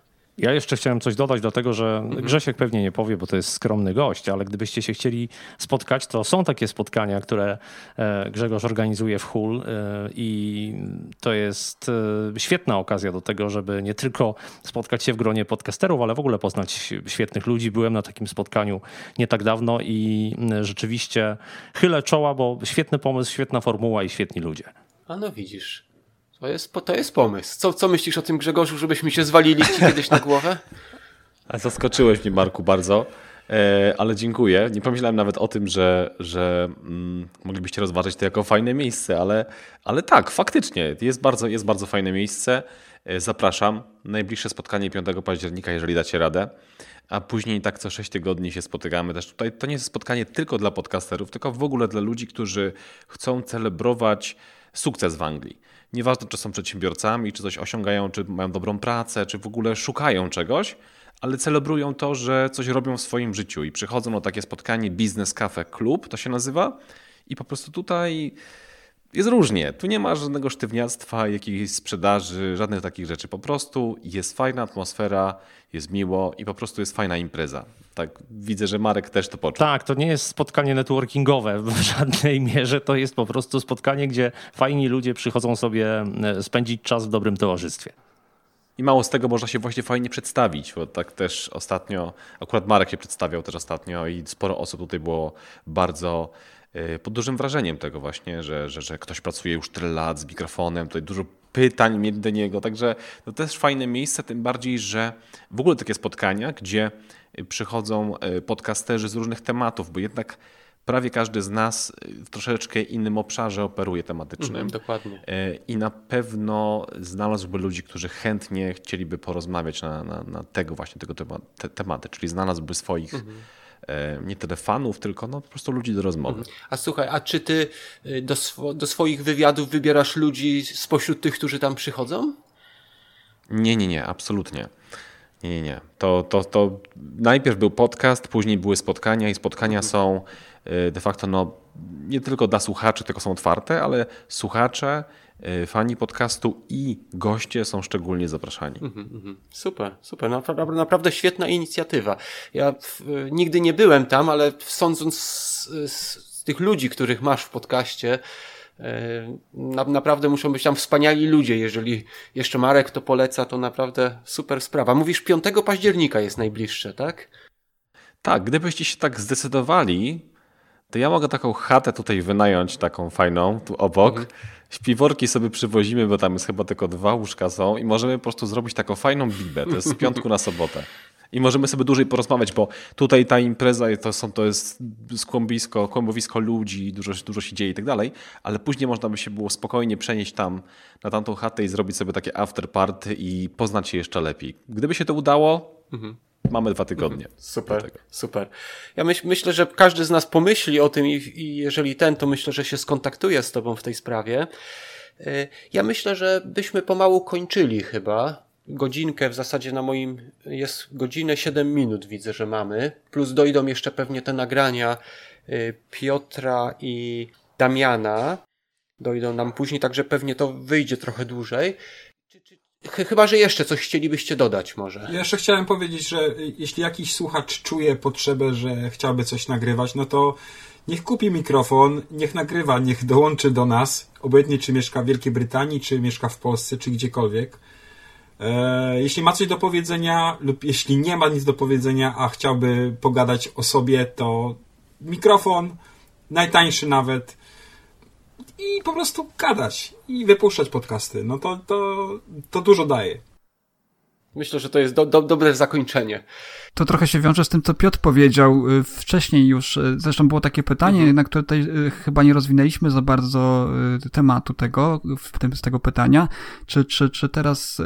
Ja jeszcze chciałem coś dodać do tego, że mhm. Grzesiek pewnie nie powie, bo to jest skromny gość, ale gdybyście się chcieli spotkać, to są takie spotkania, które e, Grzegorz organizuje w Hull e, i to jest e, świetna okazja do tego, żeby nie tylko spotkać się w gronie podcasterów, ale w ogóle poznać świetnych ludzi. Byłem na takim spotkaniu nie tak dawno i rzeczywiście chylę czoła, bo świetny pomysł, świetna formuła i świetni ludzie. A no widzisz. To jest, to jest pomysł. Co, co myślisz o tym, Grzegorzu, żebyśmy się zwalili ci kiedyś na głowę? Zaskoczyłeś mnie, Marku, bardzo. E, ale dziękuję. Nie pomyślałem nawet o tym, że, że mm, moglibyście rozważyć to jako fajne miejsce, ale, ale tak, faktycznie jest bardzo, jest bardzo fajne miejsce. E, zapraszam. Najbliższe spotkanie 5 października, jeżeli dacie radę. A później tak co 6 tygodni się spotykamy. Też tutaj to nie jest spotkanie tylko dla podcasterów, tylko w ogóle dla ludzi, którzy chcą celebrować sukces w Anglii. Nieważne, czy są przedsiębiorcami, czy coś osiągają, czy mają dobrą pracę, czy w ogóle szukają czegoś, ale celebrują to, że coś robią w swoim życiu i przychodzą na takie spotkanie Business Cafe Club, to się nazywa, i po prostu tutaj jest różnie. Tu nie ma żadnego sztywniactwa, jakiejś sprzedaży, żadnych takich rzeczy. Po prostu jest fajna atmosfera, jest miło i po prostu jest fajna impreza. Tak, widzę, że Marek też to poczuł. Tak, to nie jest spotkanie networkingowe w (laughs) żadnej mierze. To jest po prostu spotkanie, gdzie fajni ludzie przychodzą sobie e, spędzić czas w dobrym towarzystwie. I mało z tego można się właśnie fajnie przedstawić, bo tak też ostatnio, akurat Marek się przedstawiał też ostatnio i sporo osób tutaj było bardzo pod dużym wrażeniem tego właśnie, że, że, że ktoś pracuje już tyle lat z mikrofonem, tutaj dużo pytań mieli do niego, także to też fajne miejsce, tym bardziej, że w ogóle takie spotkania, gdzie przychodzą e, podcasterzy z różnych tematów, bo jednak prawie każdy z nas w troszeczkę innym obszarze operuje tematycznym. Mhm, dokładnie. E, I na pewno znalazłby ludzi, którzy chętnie chcieliby porozmawiać na, na, na tego właśnie tego tema, te, tematy, czyli znalazłby swoich Mhm. e, nie tyle fanów, tylko no, po prostu ludzi do rozmowy. A słuchaj, a czy ty y, do, swo- do swoich wywiadów wybierasz ludzi spośród tych, którzy tam przychodzą? Nie, nie, nie, absolutnie. Nie, nie, nie. To, to, to najpierw był podcast, później były spotkania i spotkania są y, de facto no, nie tylko dla słuchaczy, tylko są otwarte, ale słuchacze, fani podcastu i goście są szczególnie zapraszani. Mhm, Super, super. Naprawdę, naprawdę świetna inicjatywa. Ja y, nigdy nie byłem tam, ale sądząc z, z, tych ludzi, których masz w podcaście, na, naprawdę muszą być tam wspaniali ludzie. Jeżeli jeszcze Marek to poleca, to naprawdę super sprawa. Mówisz, 5 października jest najbliższe, tak? Tak, gdybyście się tak zdecydowali, to ja mogę taką chatę tutaj wynająć, taką fajną, tu obok. Śpiworki sobie przywozimy, bo tam jest chyba tylko dwa łóżka są i możemy po prostu zrobić taką fajną bibę. To jest z piątku na sobotę. I możemy sobie dłużej porozmawiać, bo tutaj ta impreza to, są, to jest skłębisko, kłębowisko ludzi, dużo, dużo się dzieje i tak dalej, ale później można by się było spokojnie przenieść tam na tamtą chatę i zrobić sobie takie after party i poznać się jeszcze lepiej. Gdyby się to udało, mamy dwa tygodnie. do Super, super. Ja myśl, myślę, że każdy z nas pomyśli o tym i, i jeżeli ten, to myślę, że się skontaktuje z tobą w tej sprawie. Y, Ja myślę, że byśmy pomału kończyli chyba. Godzinkę w zasadzie na moim jest godzinę 7 minut widzę, że mamy. Plus dojdą jeszcze pewnie te nagrania y, Piotra i Damiana. Dojdą nam później, także pewnie to wyjdzie trochę dłużej. Chyba, że jeszcze coś chcielibyście dodać może. Jeszcze chciałem powiedzieć, że jeśli jakiś słuchacz czuje potrzebę, że chciałby coś nagrywać, no to niech kupi mikrofon, niech nagrywa, niech dołączy do nas, obojętnie czy mieszka w Wielkiej Brytanii, czy mieszka w Polsce, czy gdziekolwiek. E, jeśli ma coś do powiedzenia, lub jeśli nie ma nic do powiedzenia, a chciałby pogadać o sobie, to mikrofon, najtańszy nawet, i po prostu gadać i wypuszczać podcasty. No to, to, to dużo daje. Myślę, że to jest do, do, dobre zakończenie. To trochę się wiąże z tym, co Piotr powiedział y, wcześniej już. y, Zresztą było takie pytanie, na które tutaj y, chyba nie rozwinęliśmy za bardzo tematu tego, w tym, z tego pytania. Czy, czy, czy teraz,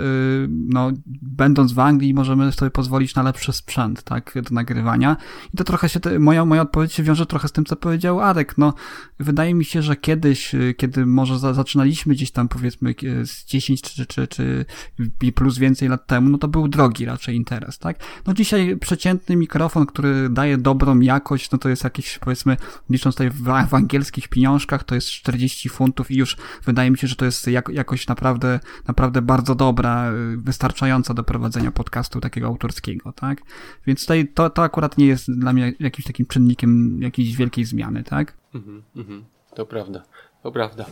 no, będąc w Anglii, możemy sobie pozwolić na lepszy sprzęt, tak, do nagrywania? I to trochę się, te, moja, moja odpowiedź się wiąże trochę z tym, co powiedział Arek. No, wydaje mi się, że kiedyś, kiedy może za, zaczynaliśmy gdzieś tam, powiedzmy, z 10 czy, czy, czy i plus więcej lat temu, no to był drogi raczej interes, tak? No dzisiaj przeciętny mikrofon, który daje dobrą jakość, no to jest jakieś, powiedzmy, licząc tutaj w, w angielskich pieniążkach, to jest 40 funtów i już wydaje mi się, że to jest jak, jakość naprawdę, naprawdę bardzo dobra, y, wystarczająca do prowadzenia podcastu takiego autorskiego, tak? Więc tutaj to, to akurat nie jest dla mnie jakimś takim czynnikiem jakiejś wielkiej zmiany, tak? Mhm, mhm. To prawda, to prawda.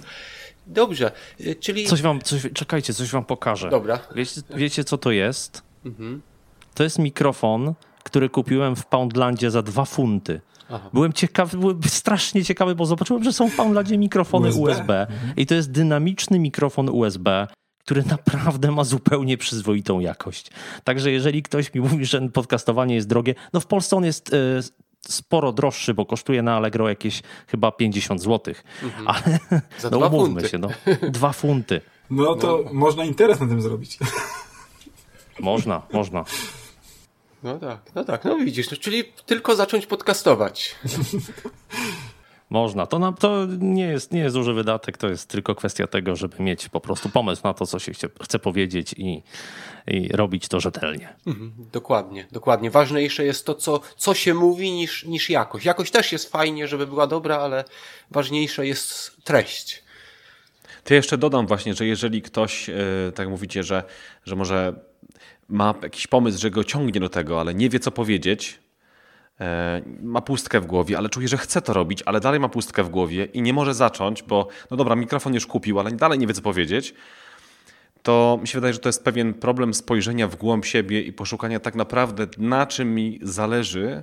Dobrze, y, czyli... Coś wam, coś, czekajcie, coś wam pokażę. Dobra. Wiecie, wiecie co to jest? Mhm. To jest mikrofon, który kupiłem w Poundlandzie za dwa funty. Aha. Byłem ciekawy, byłem strasznie ciekawy, bo zobaczyłem, że są w Poundlandzie mikrofony USB. USB. I to jest dynamiczny mikrofon USB, który naprawdę ma zupełnie przyzwoitą jakość. Także jeżeli ktoś mi mówi, że podcastowanie jest drogie, no w Polsce on jest e, sporo droższy, bo kosztuje na Allegro jakieś chyba 50 zł. Ale Za no dwa umówmy funty. się, no. Dwa funty. No to można interes na tym zrobić. Można, można. No tak, no tak, no widzisz, no, czyli tylko zacząć podcastować. (laughs) Można. To, na, to nie, jest, nie jest duży wydatek, to jest tylko kwestia tego, żeby mieć po prostu pomysł na to, co się chce, chce powiedzieć i, i robić to rzetelnie. Mhm, dokładnie, dokładnie. Ważniejsze jest to, co, co się mówi, niż, niż jakość. Jakość też jest fajnie, żeby była dobra, ale ważniejsza jest treść. To jeszcze dodam właśnie, że jeżeli ktoś, e, tak mówicie, że, że może ma jakiś pomysł, że go ciągnie do tego, ale nie wie co powiedzieć, e, ma pustkę w głowie, ale czuje, że chce to robić, ale dalej ma pustkę w głowie i nie może zacząć, bo no dobra, mikrofon już kupił, ale dalej nie wie co powiedzieć, to mi się wydaje, że to jest pewien problem spojrzenia w głąb siebie i poszukania tak naprawdę na czym mi zależy,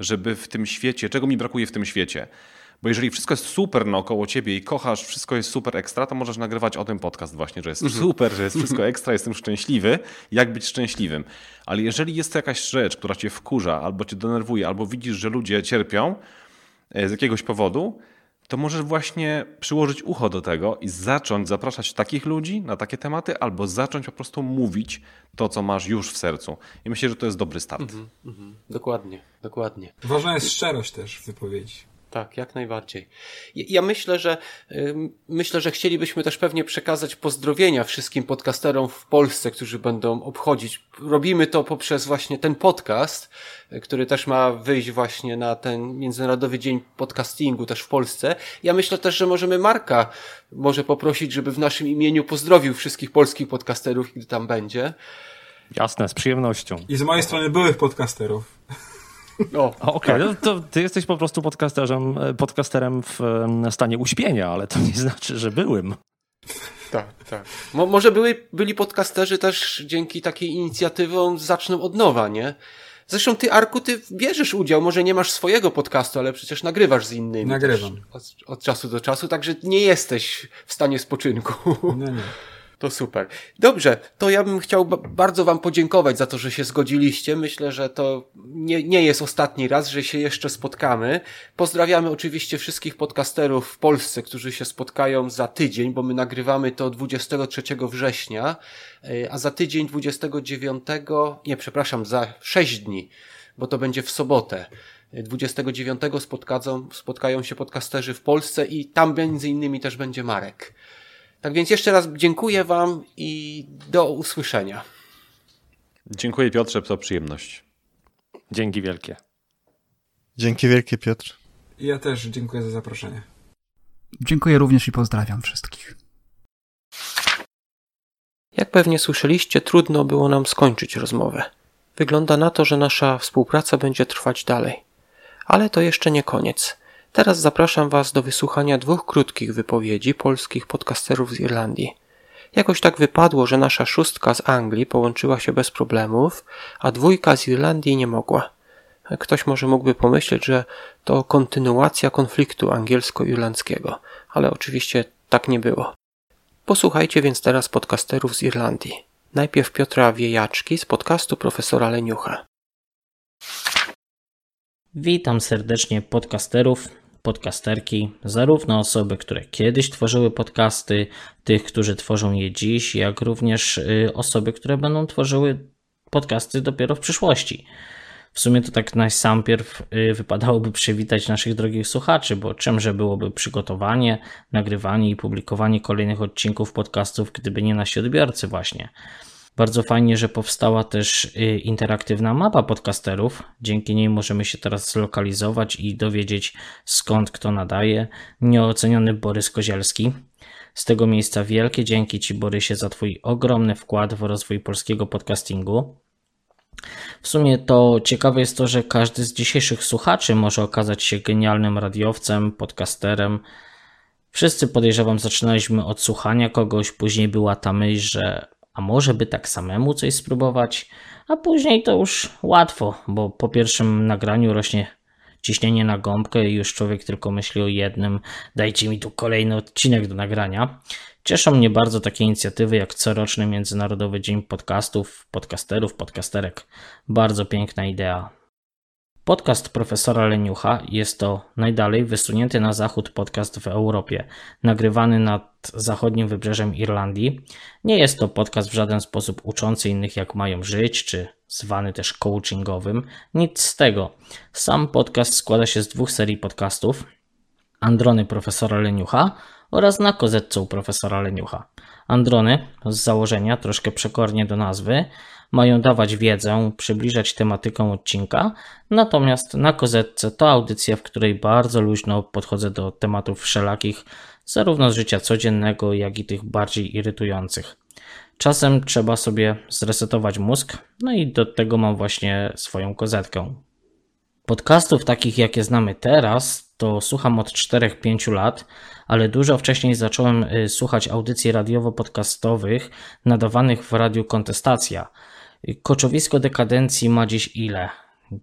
żeby w tym świecie, czego mi brakuje w tym świecie. Bo jeżeli wszystko jest super naokoło ciebie i kochasz, wszystko jest super ekstra, to możesz nagrywać o tym podcast właśnie, że jest mhm. super, że jest (laughs) wszystko ekstra, jestem szczęśliwy, jak być szczęśliwym. Ale jeżeli jest to jakaś rzecz, która cię wkurza, albo cię denerwuje, albo widzisz, że ludzie cierpią e, z jakiegoś powodu, to możesz właśnie przyłożyć ucho do tego i zacząć zapraszać takich ludzi na takie tematy, albo zacząć po prostu mówić to, co masz już w sercu. I myślę, że to jest dobry start. Mm -hmm, Dokładnie, dokładnie. Ważna jest szczerość też w wypowiedzi. Tak, jak najbardziej. Ja myślę, że myślę, że chcielibyśmy też pewnie przekazać pozdrowienia wszystkim podcasterom w Polsce, którzy będą obchodzić. Robimy to poprzez właśnie ten podcast, który też ma wyjść właśnie na ten Międzynarodowy Dzień Podcastingu też w Polsce. Ja myślę też, że możemy Marka może poprosić, żeby w naszym imieniu pozdrowił wszystkich polskich podcasterów, gdy tam będzie. Jasne, z przyjemnością. I z mojej strony byłych podcasterów. No, Okej, okay. no to ty jesteś po prostu podcasterem, podcasterem w stanie uśpienia, ale to nie znaczy, że byłym. Tak, tak. Mo może były, byli podcasterzy też dzięki takiej inicjatywom zaczną od nowa, nie? Zresztą ty, Arku, ty bierzesz udział, może nie masz swojego podcastu, ale przecież nagrywasz z innymi. Nagrywam. Od, od, czasu do czasu, także nie jesteś w stanie spoczynku. Nie, nie. (laughs) To super. Dobrze, to ja bym chciał bardzo Wam podziękować za to, że się zgodziliście. Myślę, że to nie, nie jest ostatni raz, że się jeszcze spotkamy. Pozdrawiamy oczywiście wszystkich podcasterów w Polsce, którzy się spotkają za tydzień, bo my nagrywamy to 23 września, e, a za tydzień 29, nie, przepraszam, za 6 dni, bo to będzie w sobotę. 29 spotkają, spotkają się podcasterzy w Polsce i tam między innymi też będzie Marek. Tak więc jeszcze raz dziękuję Wam i do usłyszenia. Dziękuję Piotrze, to przyjemność. Dzięki wielkie. Dzięki wielkie Piotr. Ja też dziękuję za zaproszenie. Dziękuję również i pozdrawiam wszystkich. Jak pewnie słyszeliście, trudno było nam skończyć rozmowę. Wygląda na to, że nasza współpraca będzie trwać dalej. Ale to jeszcze nie koniec. Teraz zapraszam Was do wysłuchania dwóch krótkich wypowiedzi polskich podcasterów z Irlandii. Jakoś tak wypadło, że nasza szóstka z Anglii połączyła się bez problemów, a dwójka z Irlandii nie mogła. Ktoś może mógłby pomyśleć, że to kontynuacja konfliktu angielsko-irlandzkiego, ale oczywiście tak nie było. Posłuchajcie więc teraz podcasterów z Irlandii. Najpierw Piotra Wiejaczki z podcastu profesora Leniucha. Witam serdecznie podcasterów, podcasterki, zarówno osoby, które kiedyś tworzyły podcasty, tych, którzy tworzą je dziś, jak również y, osoby, które będą tworzyły podcasty dopiero w przyszłości. W sumie to tak na sam pierw y, wypadałoby przywitać naszych drogich słuchaczy, bo czymże byłoby przygotowanie, nagrywanie i publikowanie kolejnych odcinków podcastów, gdyby nie nasi odbiorcy właśnie. Bardzo fajnie, że powstała też y, interaktywna mapa podcasterów. Dzięki niej możemy się teraz zlokalizować i dowiedzieć skąd kto nadaje. Nieoceniony Borys Kozielski. Z tego miejsca wielkie dzięki Ci Borysie za Twój ogromny wkład w rozwój polskiego podcastingu. W sumie to ciekawe jest to, że każdy z dzisiejszych słuchaczy może okazać się genialnym radiowcem, podcasterem. Wszyscy podejrzewam zaczynaliśmy od słuchania kogoś, później była ta myśl, że a może by tak samemu coś spróbować, a później to już łatwo, bo po pierwszym nagraniu rośnie ciśnienie na gąbkę i już człowiek tylko myśli o jednym, dajcie mi tu kolejny odcinek do nagrania. Cieszą mnie bardzo takie inicjatywy jak coroczny Międzynarodowy Dzień Podcastów, podcasterów, podcasterek. Bardzo piękna idea. Podcast profesora Leniucha jest to najdalej wysunięty na zachód podcast w Europie, nagrywany nad zachodnim wybrzeżem Irlandii. Nie jest to podcast w żaden sposób uczący innych, jak mają żyć, czy zwany też coachingowym. Nic z tego. Sam podcast składa się z dwóch serii podcastów: Androny profesora Leniucha oraz Na kozetce profesora Leniucha. Androny z założenia, troszkę przekornie do nazwy, mają dawać wiedzę, przybliżać tematykę odcinka, natomiast na kozetce to audycja, w której bardzo luźno podchodzę do tematów wszelakich zarówno z życia codziennego, jak i tych bardziej irytujących. Czasem trzeba sobie zresetować mózg, no i do tego mam właśnie swoją kozetkę. Podcastów takich, jakie znamy teraz, to słucham od 4-5 lat, ale dużo wcześniej zacząłem y, słuchać audycji radiowo-podcastowych nadawanych w radiu Kontestacja. Koczowisko dekadencji ma dziś ile?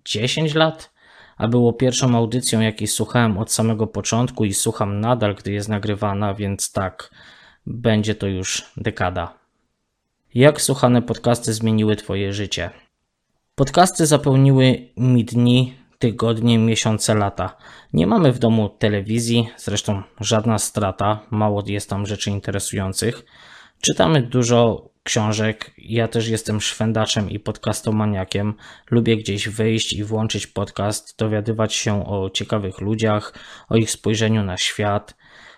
10 lat? A było pierwszą audycją, jakiej słuchałem od samego początku i słucham nadal, gdy jest nagrywana, więc tak, będzie to już dekada. Jak słuchane podcasty zmieniły Twoje życie? Podcasty zapełniły mi dni, tygodnie, miesiące, lata. Nie mamy w domu telewizji, zresztą żadna strata, mało jest tam rzeczy interesujących. Czytamy dużo książek. Ja też jestem szwendaczem i podcastomaniakiem. Lubię gdzieś wyjść i włączyć podcast, dowiadywać się o ciekawych ludziach, o ich spojrzeniu na świat.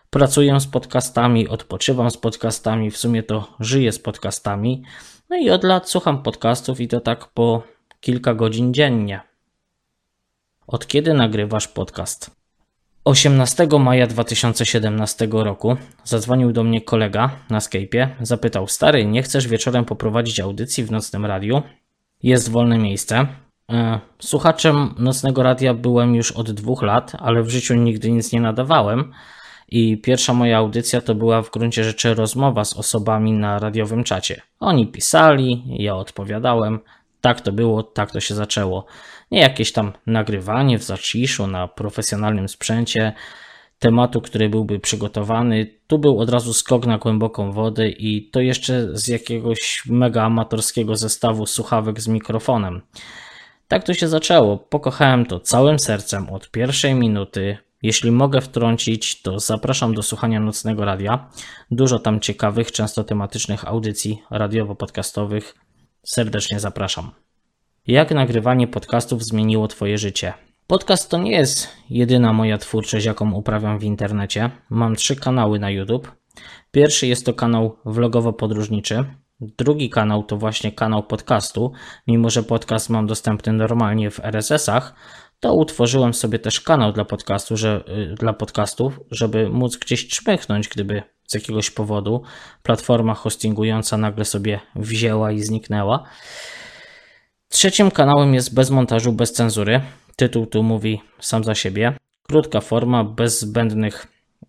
Pracuję z podcastami, odpoczywam z podcastami, w sumie to żyję z podcastami. No i od lat słucham podcastów i to tak po kilka godzin dziennie. Od kiedy nagrywasz podcast? 18 maja 2017 roku zadzwonił do mnie kolega na Skype'ie. Zapytał: Stary, nie chcesz wieczorem poprowadzić audycji w nocnym radiu? Jest wolne miejsce. E, słuchaczem nocnego radia byłem już od dwóch lat, ale w życiu nigdy nic nie nadawałem. I pierwsza moja audycja to była w gruncie rzeczy rozmowa z osobami na radiowym czacie. Oni pisali, ja odpowiadałem. Tak to było, tak to się zaczęło. Nie jakieś tam nagrywanie w zaciszu na profesjonalnym sprzęcie tematu, który byłby przygotowany. Tu był od razu skok na głęboką wodę i to jeszcze z jakiegoś mega amatorskiego zestawu słuchawek z mikrofonem. Tak to się zaczęło. Pokochałem to całym sercem od pierwszej minuty. Jeśli mogę wtrącić, to zapraszam do słuchania Nocnego Radia. Dużo tam ciekawych, często tematycznych audycji radiowo-podcastowych. Serdecznie zapraszam. Jak nagrywanie podcastów zmieniło Twoje życie? Podcast to nie jest jedyna moja twórczość, jaką uprawiam w internecie. Mam trzy kanały na YouTube. Pierwszy jest to kanał vlogowo-podróżniczy. Drugi kanał to właśnie kanał podcastu. Mimo, że podcast mam dostępny normalnie w RSS-ach, to utworzyłem sobie też kanał dla, podcastu, że, y, dla podcastów, żeby móc gdzieś czmychnąć, gdyby z jakiegoś powodu platforma hostingująca nagle sobie wzięła i zniknęła. Trzecim kanałem jest bez montażu, bez cenzury. Tytuł tu mówi sam za siebie. Krótka forma, bez zbędnych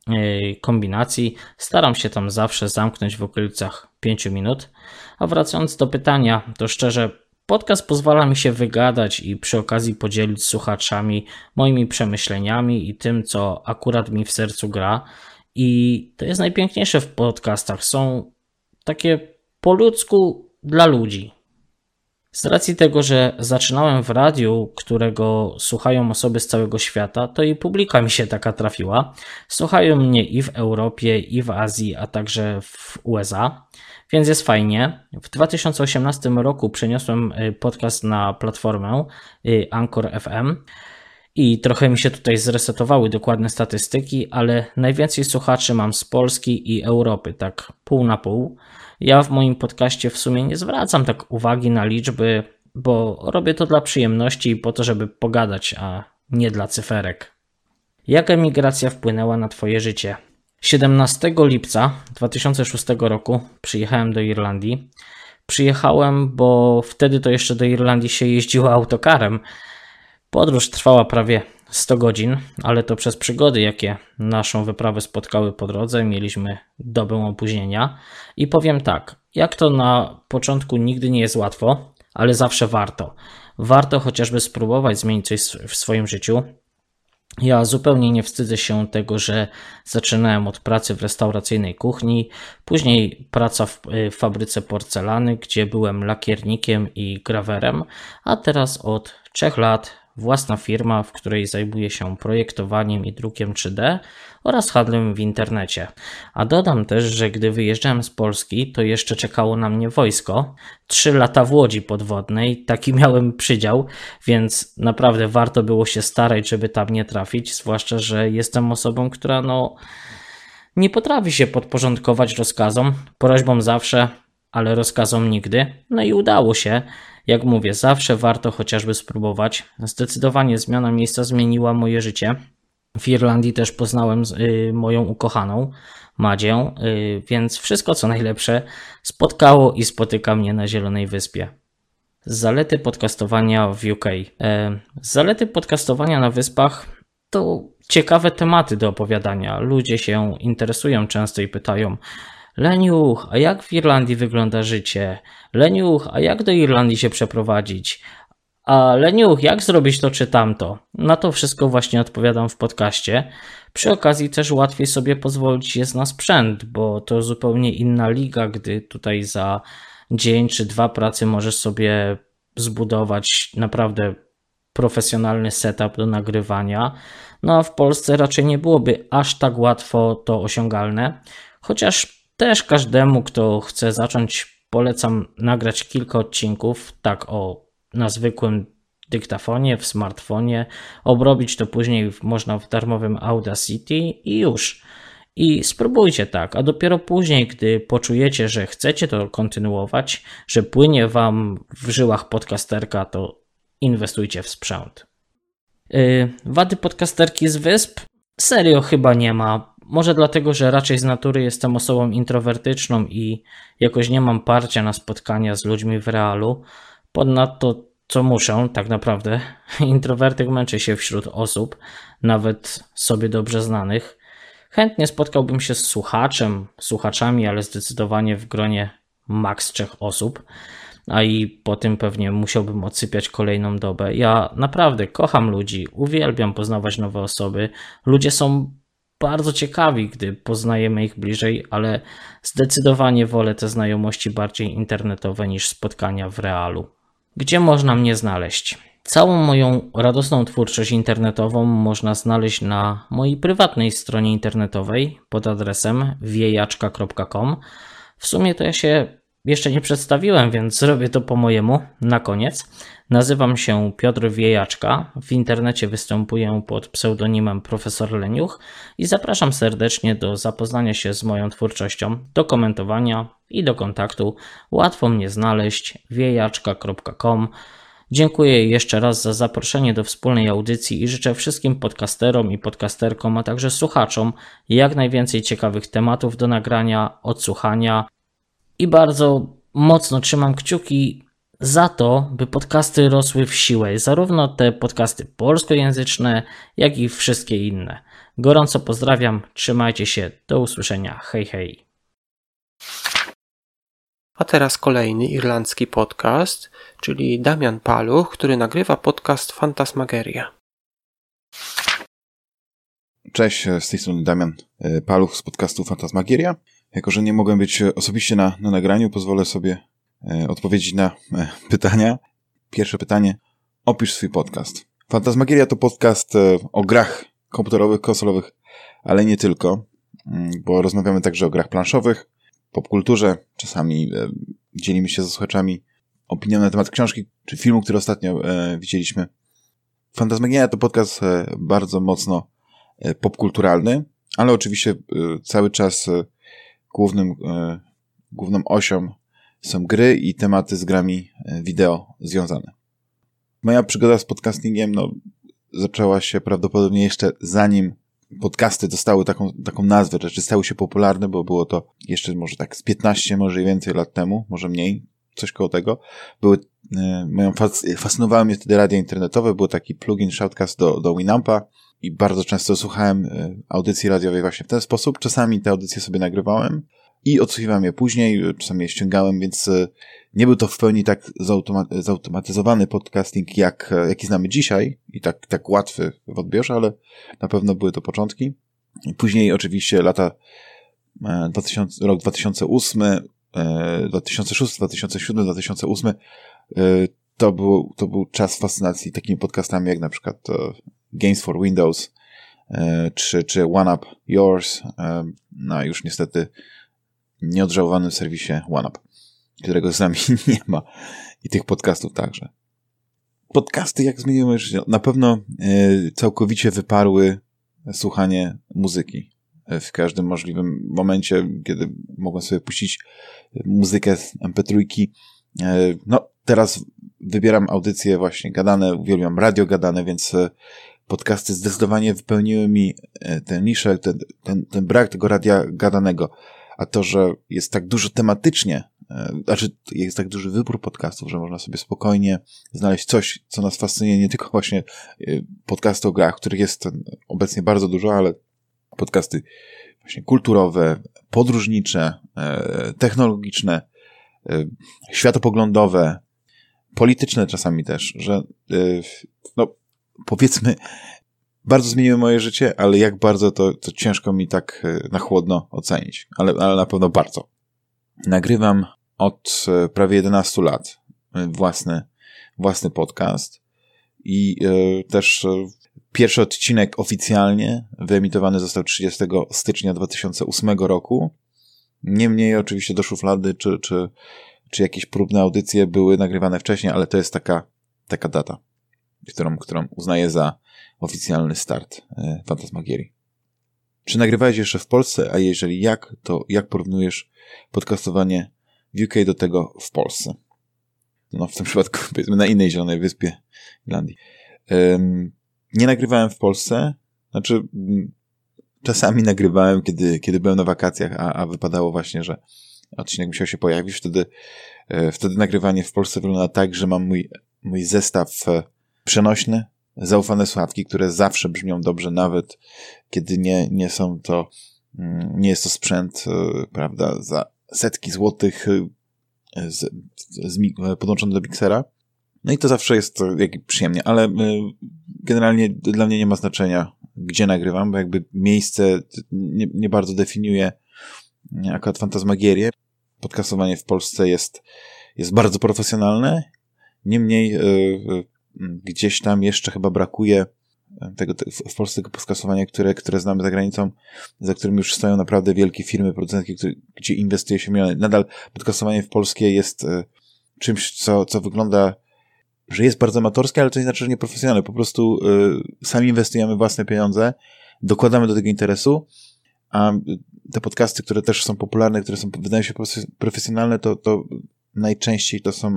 e, kombinacji. Staram się tam zawsze zamknąć w okolicach 5 minut. A wracając do pytania, to szczerze, podcast pozwala mi się wygadać i przy okazji podzielić z słuchaczami moimi przemyśleniami i tym, co akurat mi w sercu gra. I to jest najpiękniejsze w podcastach. Są takie po ludzku dla ludzi. Z racji tego, że zaczynałem w radiu, którego słuchają osoby z całego świata, to i publika mi się taka trafiła. Słuchają mnie i w Europie, i w Azji, a także w USA, więc jest fajnie. W 2018 roku przeniosłem y, podcast na platformę y, Anchor FM. I trochę mi się tutaj zresetowały dokładne statystyki, ale najwięcej słuchaczy mam z Polski i Europy, tak pół na pół. Ja w moim podcaście w sumie nie zwracam tak uwagi na liczby, bo robię to dla przyjemności i po to, żeby pogadać, a nie dla cyferek. Jak emigracja wpłynęła na Twoje życie? 17 lipca 2006 roku przyjechałem do Irlandii. Przyjechałem, bo wtedy to jeszcze do Irlandii się jeździło autokarem. Podróż trwała prawie 100 godzin, ale to przez przygody, jakie naszą wyprawę spotkały po drodze, mieliśmy dobę opóźnienia. I powiem tak, jak to na początku nigdy nie jest łatwo, ale zawsze warto. Warto chociażby spróbować zmienić coś w swoim życiu. Ja zupełnie nie wstydzę się tego, że zaczynałem od pracy w restauracyjnej kuchni, później praca w fabryce porcelany, gdzie byłem lakiernikiem i grawerem, a teraz od trzech lat własna firma, w której zajmuje się projektowaniem i drukiem 3D oraz handlem w internecie. A dodam też, że gdy wyjeżdżałem z Polski, to jeszcze czekało na mnie wojsko. Trzy lata w łodzi podwodnej, taki (laughs) miałem przydział, więc naprawdę warto było się starać, żeby tam nie trafić, zwłaszcza, że jestem osobą, która no nie potrafi się podporządkować rozkazom, prośbom zawsze, ale rozkazom nigdy. No i udało się. Jak mówię, zawsze warto chociażby spróbować. Zdecydowanie zmiana miejsca zmieniła moje życie. W Irlandii też poznałem y, moją ukochaną Madzię, y, więc wszystko co najlepsze spotkało i spotyka mnie na Zielonej Wyspie. Zalety podcastowania w UK. E, zalety podcastowania na wyspach to ciekawe tematy do opowiadania. Ludzie się interesują często i pytają: Leniuch, a jak w Irlandii wygląda życie? Leniuch, a jak do Irlandii się przeprowadzić? A Leniuch, jak zrobić to czy tamto? Na to wszystko właśnie odpowiadam w podcaście. Przy okazji też łatwiej sobie pozwolić jest na sprzęt, bo to zupełnie inna liga, gdy tutaj za dzień czy dwa pracy możesz sobie zbudować naprawdę profesjonalny setup do nagrywania. No a w Polsce raczej nie byłoby aż tak łatwo to osiągalne. Chociaż też każdemu, kto chce zacząć, polecam nagrać kilka odcinków, tak o na zwykłym dyktafonie, w smartfonie, obrobić to później można w darmowym Audacity i już. I spróbujcie tak, a dopiero później, gdy poczujecie, że chcecie to kontynuować, że płynie wam w żyłach podcasterka, to inwestujcie w sprzęt. Yy, wady podcasterki z wysp? Serio chyba nie ma. Może dlatego, że raczej z natury jestem osobą introwertyczną i jakoś nie mam parcia na spotkania z ludźmi w realu. Ponadto, co muszę, tak naprawdę, (laughs) introwertyk męczy się wśród osób, nawet sobie dobrze znanych. Chętnie spotkałbym się z słuchaczem, słuchaczami, ale zdecydowanie w gronie maks trzech osób, a i po tym pewnie musiałbym odsypiać kolejną dobę. Ja naprawdę kocham ludzi, uwielbiam poznawać nowe osoby. Ludzie są bardzo ciekawi, gdy poznajemy ich bliżej, ale zdecydowanie wolę te znajomości bardziej internetowe niż spotkania w realu. Gdzie można mnie znaleźć? Całą moją radosną twórczość internetową można znaleźć na mojej prywatnej stronie internetowej pod adresem wiejaczka.com. W sumie to ja się jeszcze nie przedstawiłem, więc zrobię to po mojemu na koniec. Nazywam się Piotr Wiejaczka. W internecie występuję pod pseudonimem Profesor Leniuch i zapraszam serdecznie do zapoznania się z moją twórczością, do komentowania i do kontaktu. Łatwo mnie znaleźć wiejaczka.com. Dziękuję jeszcze raz za zaproszenie do wspólnej audycji i życzę wszystkim podcasterom i podcasterkom, a także słuchaczom jak najwięcej ciekawych tematów do nagrania, odsłuchania i bardzo mocno trzymam kciuki za to, by podcasty rosły w siłę, zarówno te podcasty polskojęzyczne, jak i wszystkie inne. Gorąco pozdrawiam, trzymajcie się, do usłyszenia, hej hej. A teraz kolejny irlandzki podcast, czyli Damian Paluch, który nagrywa podcast Fantasmageria. Cześć, z tej strony Damian e, Paluch z podcastu Fantasmagieria. Jako, że nie mogłem być osobiście na, na nagraniu, pozwolę sobie e, odpowiedzieć na e, pytania. Pierwsze pytanie. Opisz swój podcast. Fantasmagieria to podcast e, o grach komputerowych, konsolowych, ale nie tylko, mm, bo rozmawiamy także o grach planszowych, popkulturze, czasami e, dzielimy się ze słuchaczami opinią na temat książki czy filmu, który ostatnio e, widzieliśmy. Fantasmagieria to podcast e, bardzo mocno e, popkulturalny, ale oczywiście e, cały czas e, głównym, e, główną osią są gry i tematy z grami e, wideo związane. Moja przygoda z podcastingiem no, zaczęła się prawdopodobnie jeszcze zanim podcasty dostały taką, taką nazwę, czy stały się popularne, bo było to jeszcze może tak z 15, może i więcej lat temu, może mniej, coś koło tego. Były, e, moją fas- fascynowały mnie wtedy radia internetowe, był taki plugin Shoutcast do, do Winampa i bardzo często słuchałem e, audycji radiowej właśnie w ten sposób. Czasami te audycje sobie nagrywałem i odsłuchiwałem je później, e, czasami je ściągałem, więc e, nie był to w pełni tak zautoma- zautomatyzowany podcasting, jak, e, jaki znamy dzisiaj i tak, tak łatwy w odbiorze, ale na pewno były to początki. Później oczywiście lata e, 2000, rok 2008, e, 2006, 2007, 2008 e, to był, to był czas fascynacji takimi podcastami jak na przykład e, Games for Windows e, czy, czy One Up Yours, e, no już niestety nieodżałowanym serwisie OneUp, którego z nami (laughs) nie ma i tych podcastów także. Podcasty, jak zmieniły życie, na pewno e, całkowicie wyparły słuchanie muzyki. W każdym możliwym momencie, kiedy mogłem sobie puścić muzykę z MP3. E, No, teraz wybieram audycje właśnie gadane, uwielbiam radio gadane, więc podcasty zdecydowanie wypełniły mi e, tę niszę, ten, ten, ten brak tego radia gadanego. A to, że jest tak dużo tematycznie, e, znaczy jest tak duży wybór podcastów, że można sobie spokojnie znaleźć coś, co nas fascynuje, nie tylko właśnie e, podcasty o grach, których jest obecnie bardzo dużo, ale podcasty właśnie kulturowe, podróżnicze, technologiczne, światopoglądowe, polityczne czasami też, że no, powiedzmy, bardzo zmieniły moje życie, ale jak bardzo to, to ciężko mi tak e, na chłodno ocenić, ale, ale na pewno bardzo. Nagrywam od e, prawie 11 lat e, własny, własny podcast i y, też pierwszy odcinek oficjalnie wyemitowany został 30 stycznia 2008 roku. Niemniej oczywiście do szuflady czy, czy, czy jakieś próbne audycje były nagrywane wcześniej, ale to jest taka, taka data którą, którą uznaję za oficjalny start e, Fantasmagierii. Czy nagrywałeś jeszcze w Polsce, a jeżeli jak, to jak porównujesz podcastowanie w UK do tego w Polsce? No, w tym (laughs) przypadku powiedzmy na innej zielonej wyspie Irlandii. Um, nie nagrywałem w Polsce, znaczy czasami nagrywałem, kiedy, kiedy byłem na wakacjach, a, a wypadało właśnie, że odcinek musiał się pojawić. Wtedy, e, wtedy nagrywanie w Polsce wygląda tak, że mam mój, mój zestaw e, przenośne, zaufane słuchawki, które zawsze brzmią dobrze, nawet kiedy nie, nie są to, mm, nie jest to sprzęt, e, prawda, za setki złotych e, z, z, podłączony do miksera. No i to zawsze jest jak przyjemnie, ale e, generalnie dla mnie nie ma znaczenia, gdzie nagrywam, bo jakby miejsce nie, nie bardzo definiuje akurat fantasmagierię. Podcastowanie w Polsce jest, jest bardzo profesjonalne, niemniej gdzieś tam jeszcze chyba brakuje e, tego, w Polsce tego podcastowania, które, które znamy za granicą, za którym już stoją naprawdę wielkie firmy, producentki, które, gdzie inwestuje się miliony. Nadal podcastowanie w polskie jest e, czymś, co, co wygląda, że jest bardzo amatorskie, ale to nie znaczy, że nieprofesjonalne. Po prostu y, sami inwestujemy własne pieniądze, dokładamy do tego interesu, a te podcasty, które też są popularne, które są, wydają się profesjonalne, to, to najczęściej to są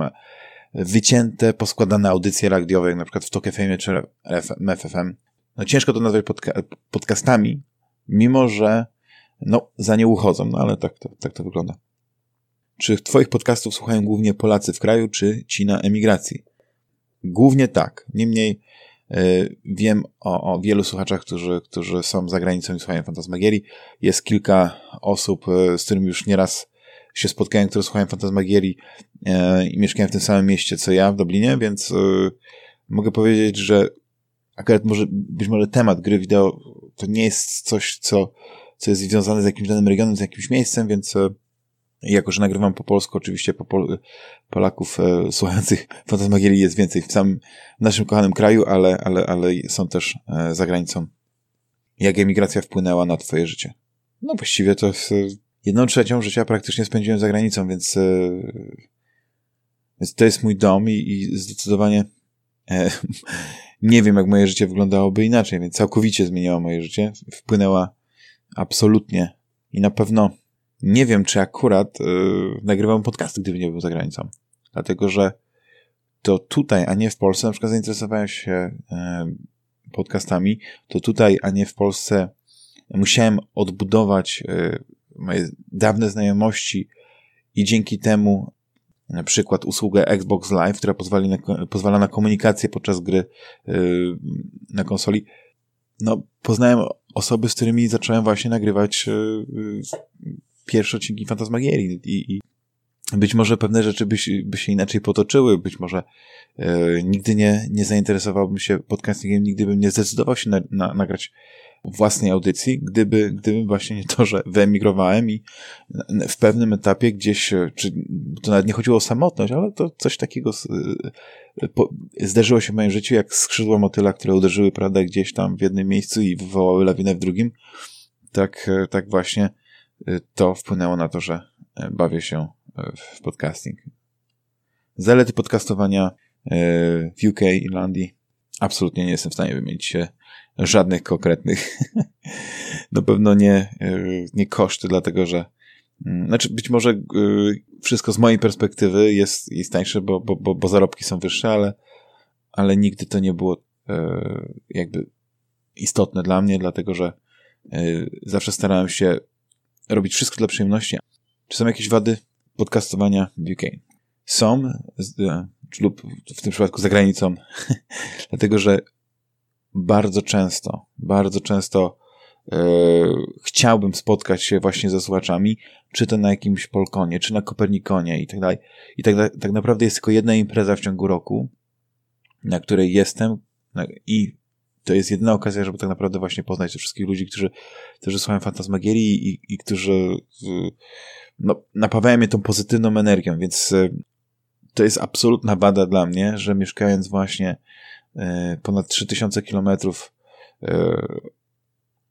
wycięte, poskładane audycje radiowe, jak na przykład w Tok FM czy MFFM. No ciężko to nazwać podca podcastami, mimo że no, za nie uchodzą, no ale tak to, tak to wygląda. Czy twoich podcastów słuchają głównie Polacy w kraju, czy ci na emigracji? Głównie tak. Niemniej y, wiem o, o, wielu słuchaczach, którzy, którzy są za granicą i słuchają Fantasmagierii. Jest kilka osób, y, z którymi już nieraz się spotkałem, które słuchają Fantasmagierii e, i mieszkałem w tym samym mieście co ja w Dublinie, więc e, mogę powiedzieć, że akurat może, być może temat gry wideo to nie jest coś, co, co jest związane z jakimś danym regionem, z jakimś miejscem, więc e, jako, że nagrywam po polsku, oczywiście po Pol Polaków e, słuchających (laughs) Fantasmagierii jest więcej w samym naszym kochanym kraju, ale, ale, ale są też e, za granicą. Jak emigracja wpłynęła na twoje życie? No właściwie to jest, jedną trzecią życia praktycznie spędziłem za granicą, więc, e, więc to jest mój dom i, i zdecydowanie e, (laughs) nie wiem, jak moje życie wyglądałoby inaczej, więc całkowicie zmieniło moje życie. Wpłynęła absolutnie i na pewno nie wiem, czy akurat e, nagrywam podcasty, gdyby nie był za granicą. Dlatego, że to tutaj, a nie w Polsce, na przykład zainteresowałem się e, podcastami, to tutaj, a nie w Polsce musiałem odbudować e, moje dawne znajomości i dzięki temu na przykład usługę Xbox Live, która pozwala na, pozwala na komunikację podczas gry yy, na konsoli. No, poznałem osoby, z którymi zacząłem właśnie nagrywać yy, pierwsze odcinki Fantasmagierii i, i być może pewne rzeczy by, by się inaczej potoczyły, być może yy, nigdy nie, nie zainteresowałbym się podcastingiem, nigdy bym nie zdecydował się na, na, nagrać własnej audycji, gdyby, gdyby właśnie nie to, że wyemigrowałem i w pewnym etapie gdzieś, e, czy to nawet nie chodziło o samotność, ale to coś takiego e, po, zdarzyło się w moim życiu, jak skrzydła motyla, które uderzyły, prawda, gdzieś tam w jednym miejscu i wywołały lawinę w drugim. Tak, e, tak właśnie to wpłynęło na to, że bawię się w podcasting. Zalety podcastowania w UK, Irlandii. Absolutnie nie jestem w stanie wymienić się żadnych konkretnych. (laughs) Na pewno nie, e, nie koszty, dlatego że mm, znaczy być może e, wszystko z mojej perspektywy jest, jest tańsze, bo, bo, bo, zarobki są wyższe, ale, ale nigdy to nie było e, jakby istotne dla mnie, dlatego że zawsze starałem się robić wszystko dla przyjemności. Czy są jakieś wady podcastowania w UK? Są, lub w tym przypadku za granicą, (laughs) dlatego że bardzo często, bardzo często e, chciałbym spotkać się właśnie ze słuchaczami, czy to na jakimś Polkonie, czy na Kopernikonie i tak dalej. I tak, tak naprawdę jest tylko jedna impreza w ciągu roku, na której jestem i to jest jedyna okazja, żeby tak naprawdę właśnie poznać tych wszystkich ludzi, którzy, którzy słuchają Fantasmagierii i, i którzy no, napawają mnie tą pozytywną energią, więc e, to jest absolutna wada dla mnie, że mieszkając właśnie ponad 3000 kilometrów e,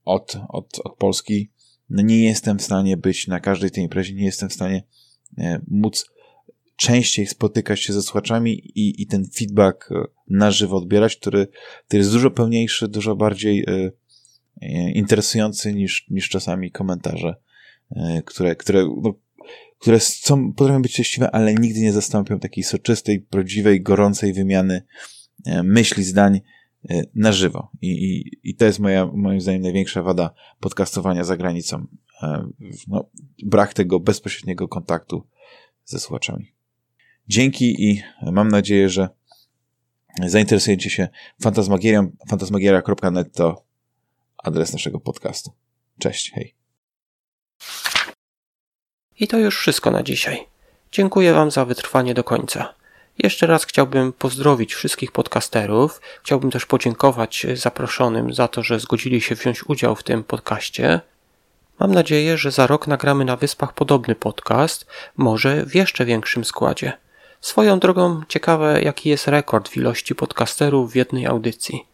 od, od, od Polski, no nie jestem w stanie być na każdej tej imprezie, nie jestem w stanie móc częściej spotykać się ze słuchaczami i, i ten feedback na żywo odbierać, który, który jest dużo pełniejszy, dużo bardziej interesujący niż, niż czasami komentarze, które, które no, które są, potrafią być treściwe, ale nigdy nie zastąpią takiej soczystej, prawdziwej, gorącej wymiany e, myśli, zdań e, na żywo. I, i, i to jest moja, moim zdaniem największa wada podcastowania za granicą. E, no, brak tego bezpośredniego kontaktu ze słuchaczami. Dzięki i mam nadzieję, że zainteresujecie się fantasmagierią. Fantasmagieria.net to adres naszego podcastu. Cześć, hej. I to już wszystko na dzisiaj. Dziękuję Wam za wytrwanie do końca. Jeszcze raz chciałbym pozdrowić wszystkich podcasterów. Chciałbym też podziękować zaproszonym za to, że zgodzili się wziąć udział w tym podcaście. Mam nadzieję, że za rok nagramy na Wyspach podobny podcast, może w jeszcze większym składzie. Swoją drogą ciekawe, jaki jest rekord w ilości podcasterów w jednej audycji.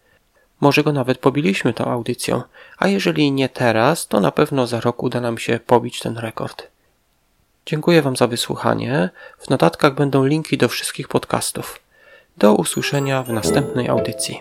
Może go nawet pobiliśmy tą audycją, a jeżeli nie teraz, to na pewno za rok uda nam się pobić ten rekord. Dziękuję Wam za wysłuchanie. W notatkach będą linki do wszystkich podcastów. Do usłyszenia w następnej audycji.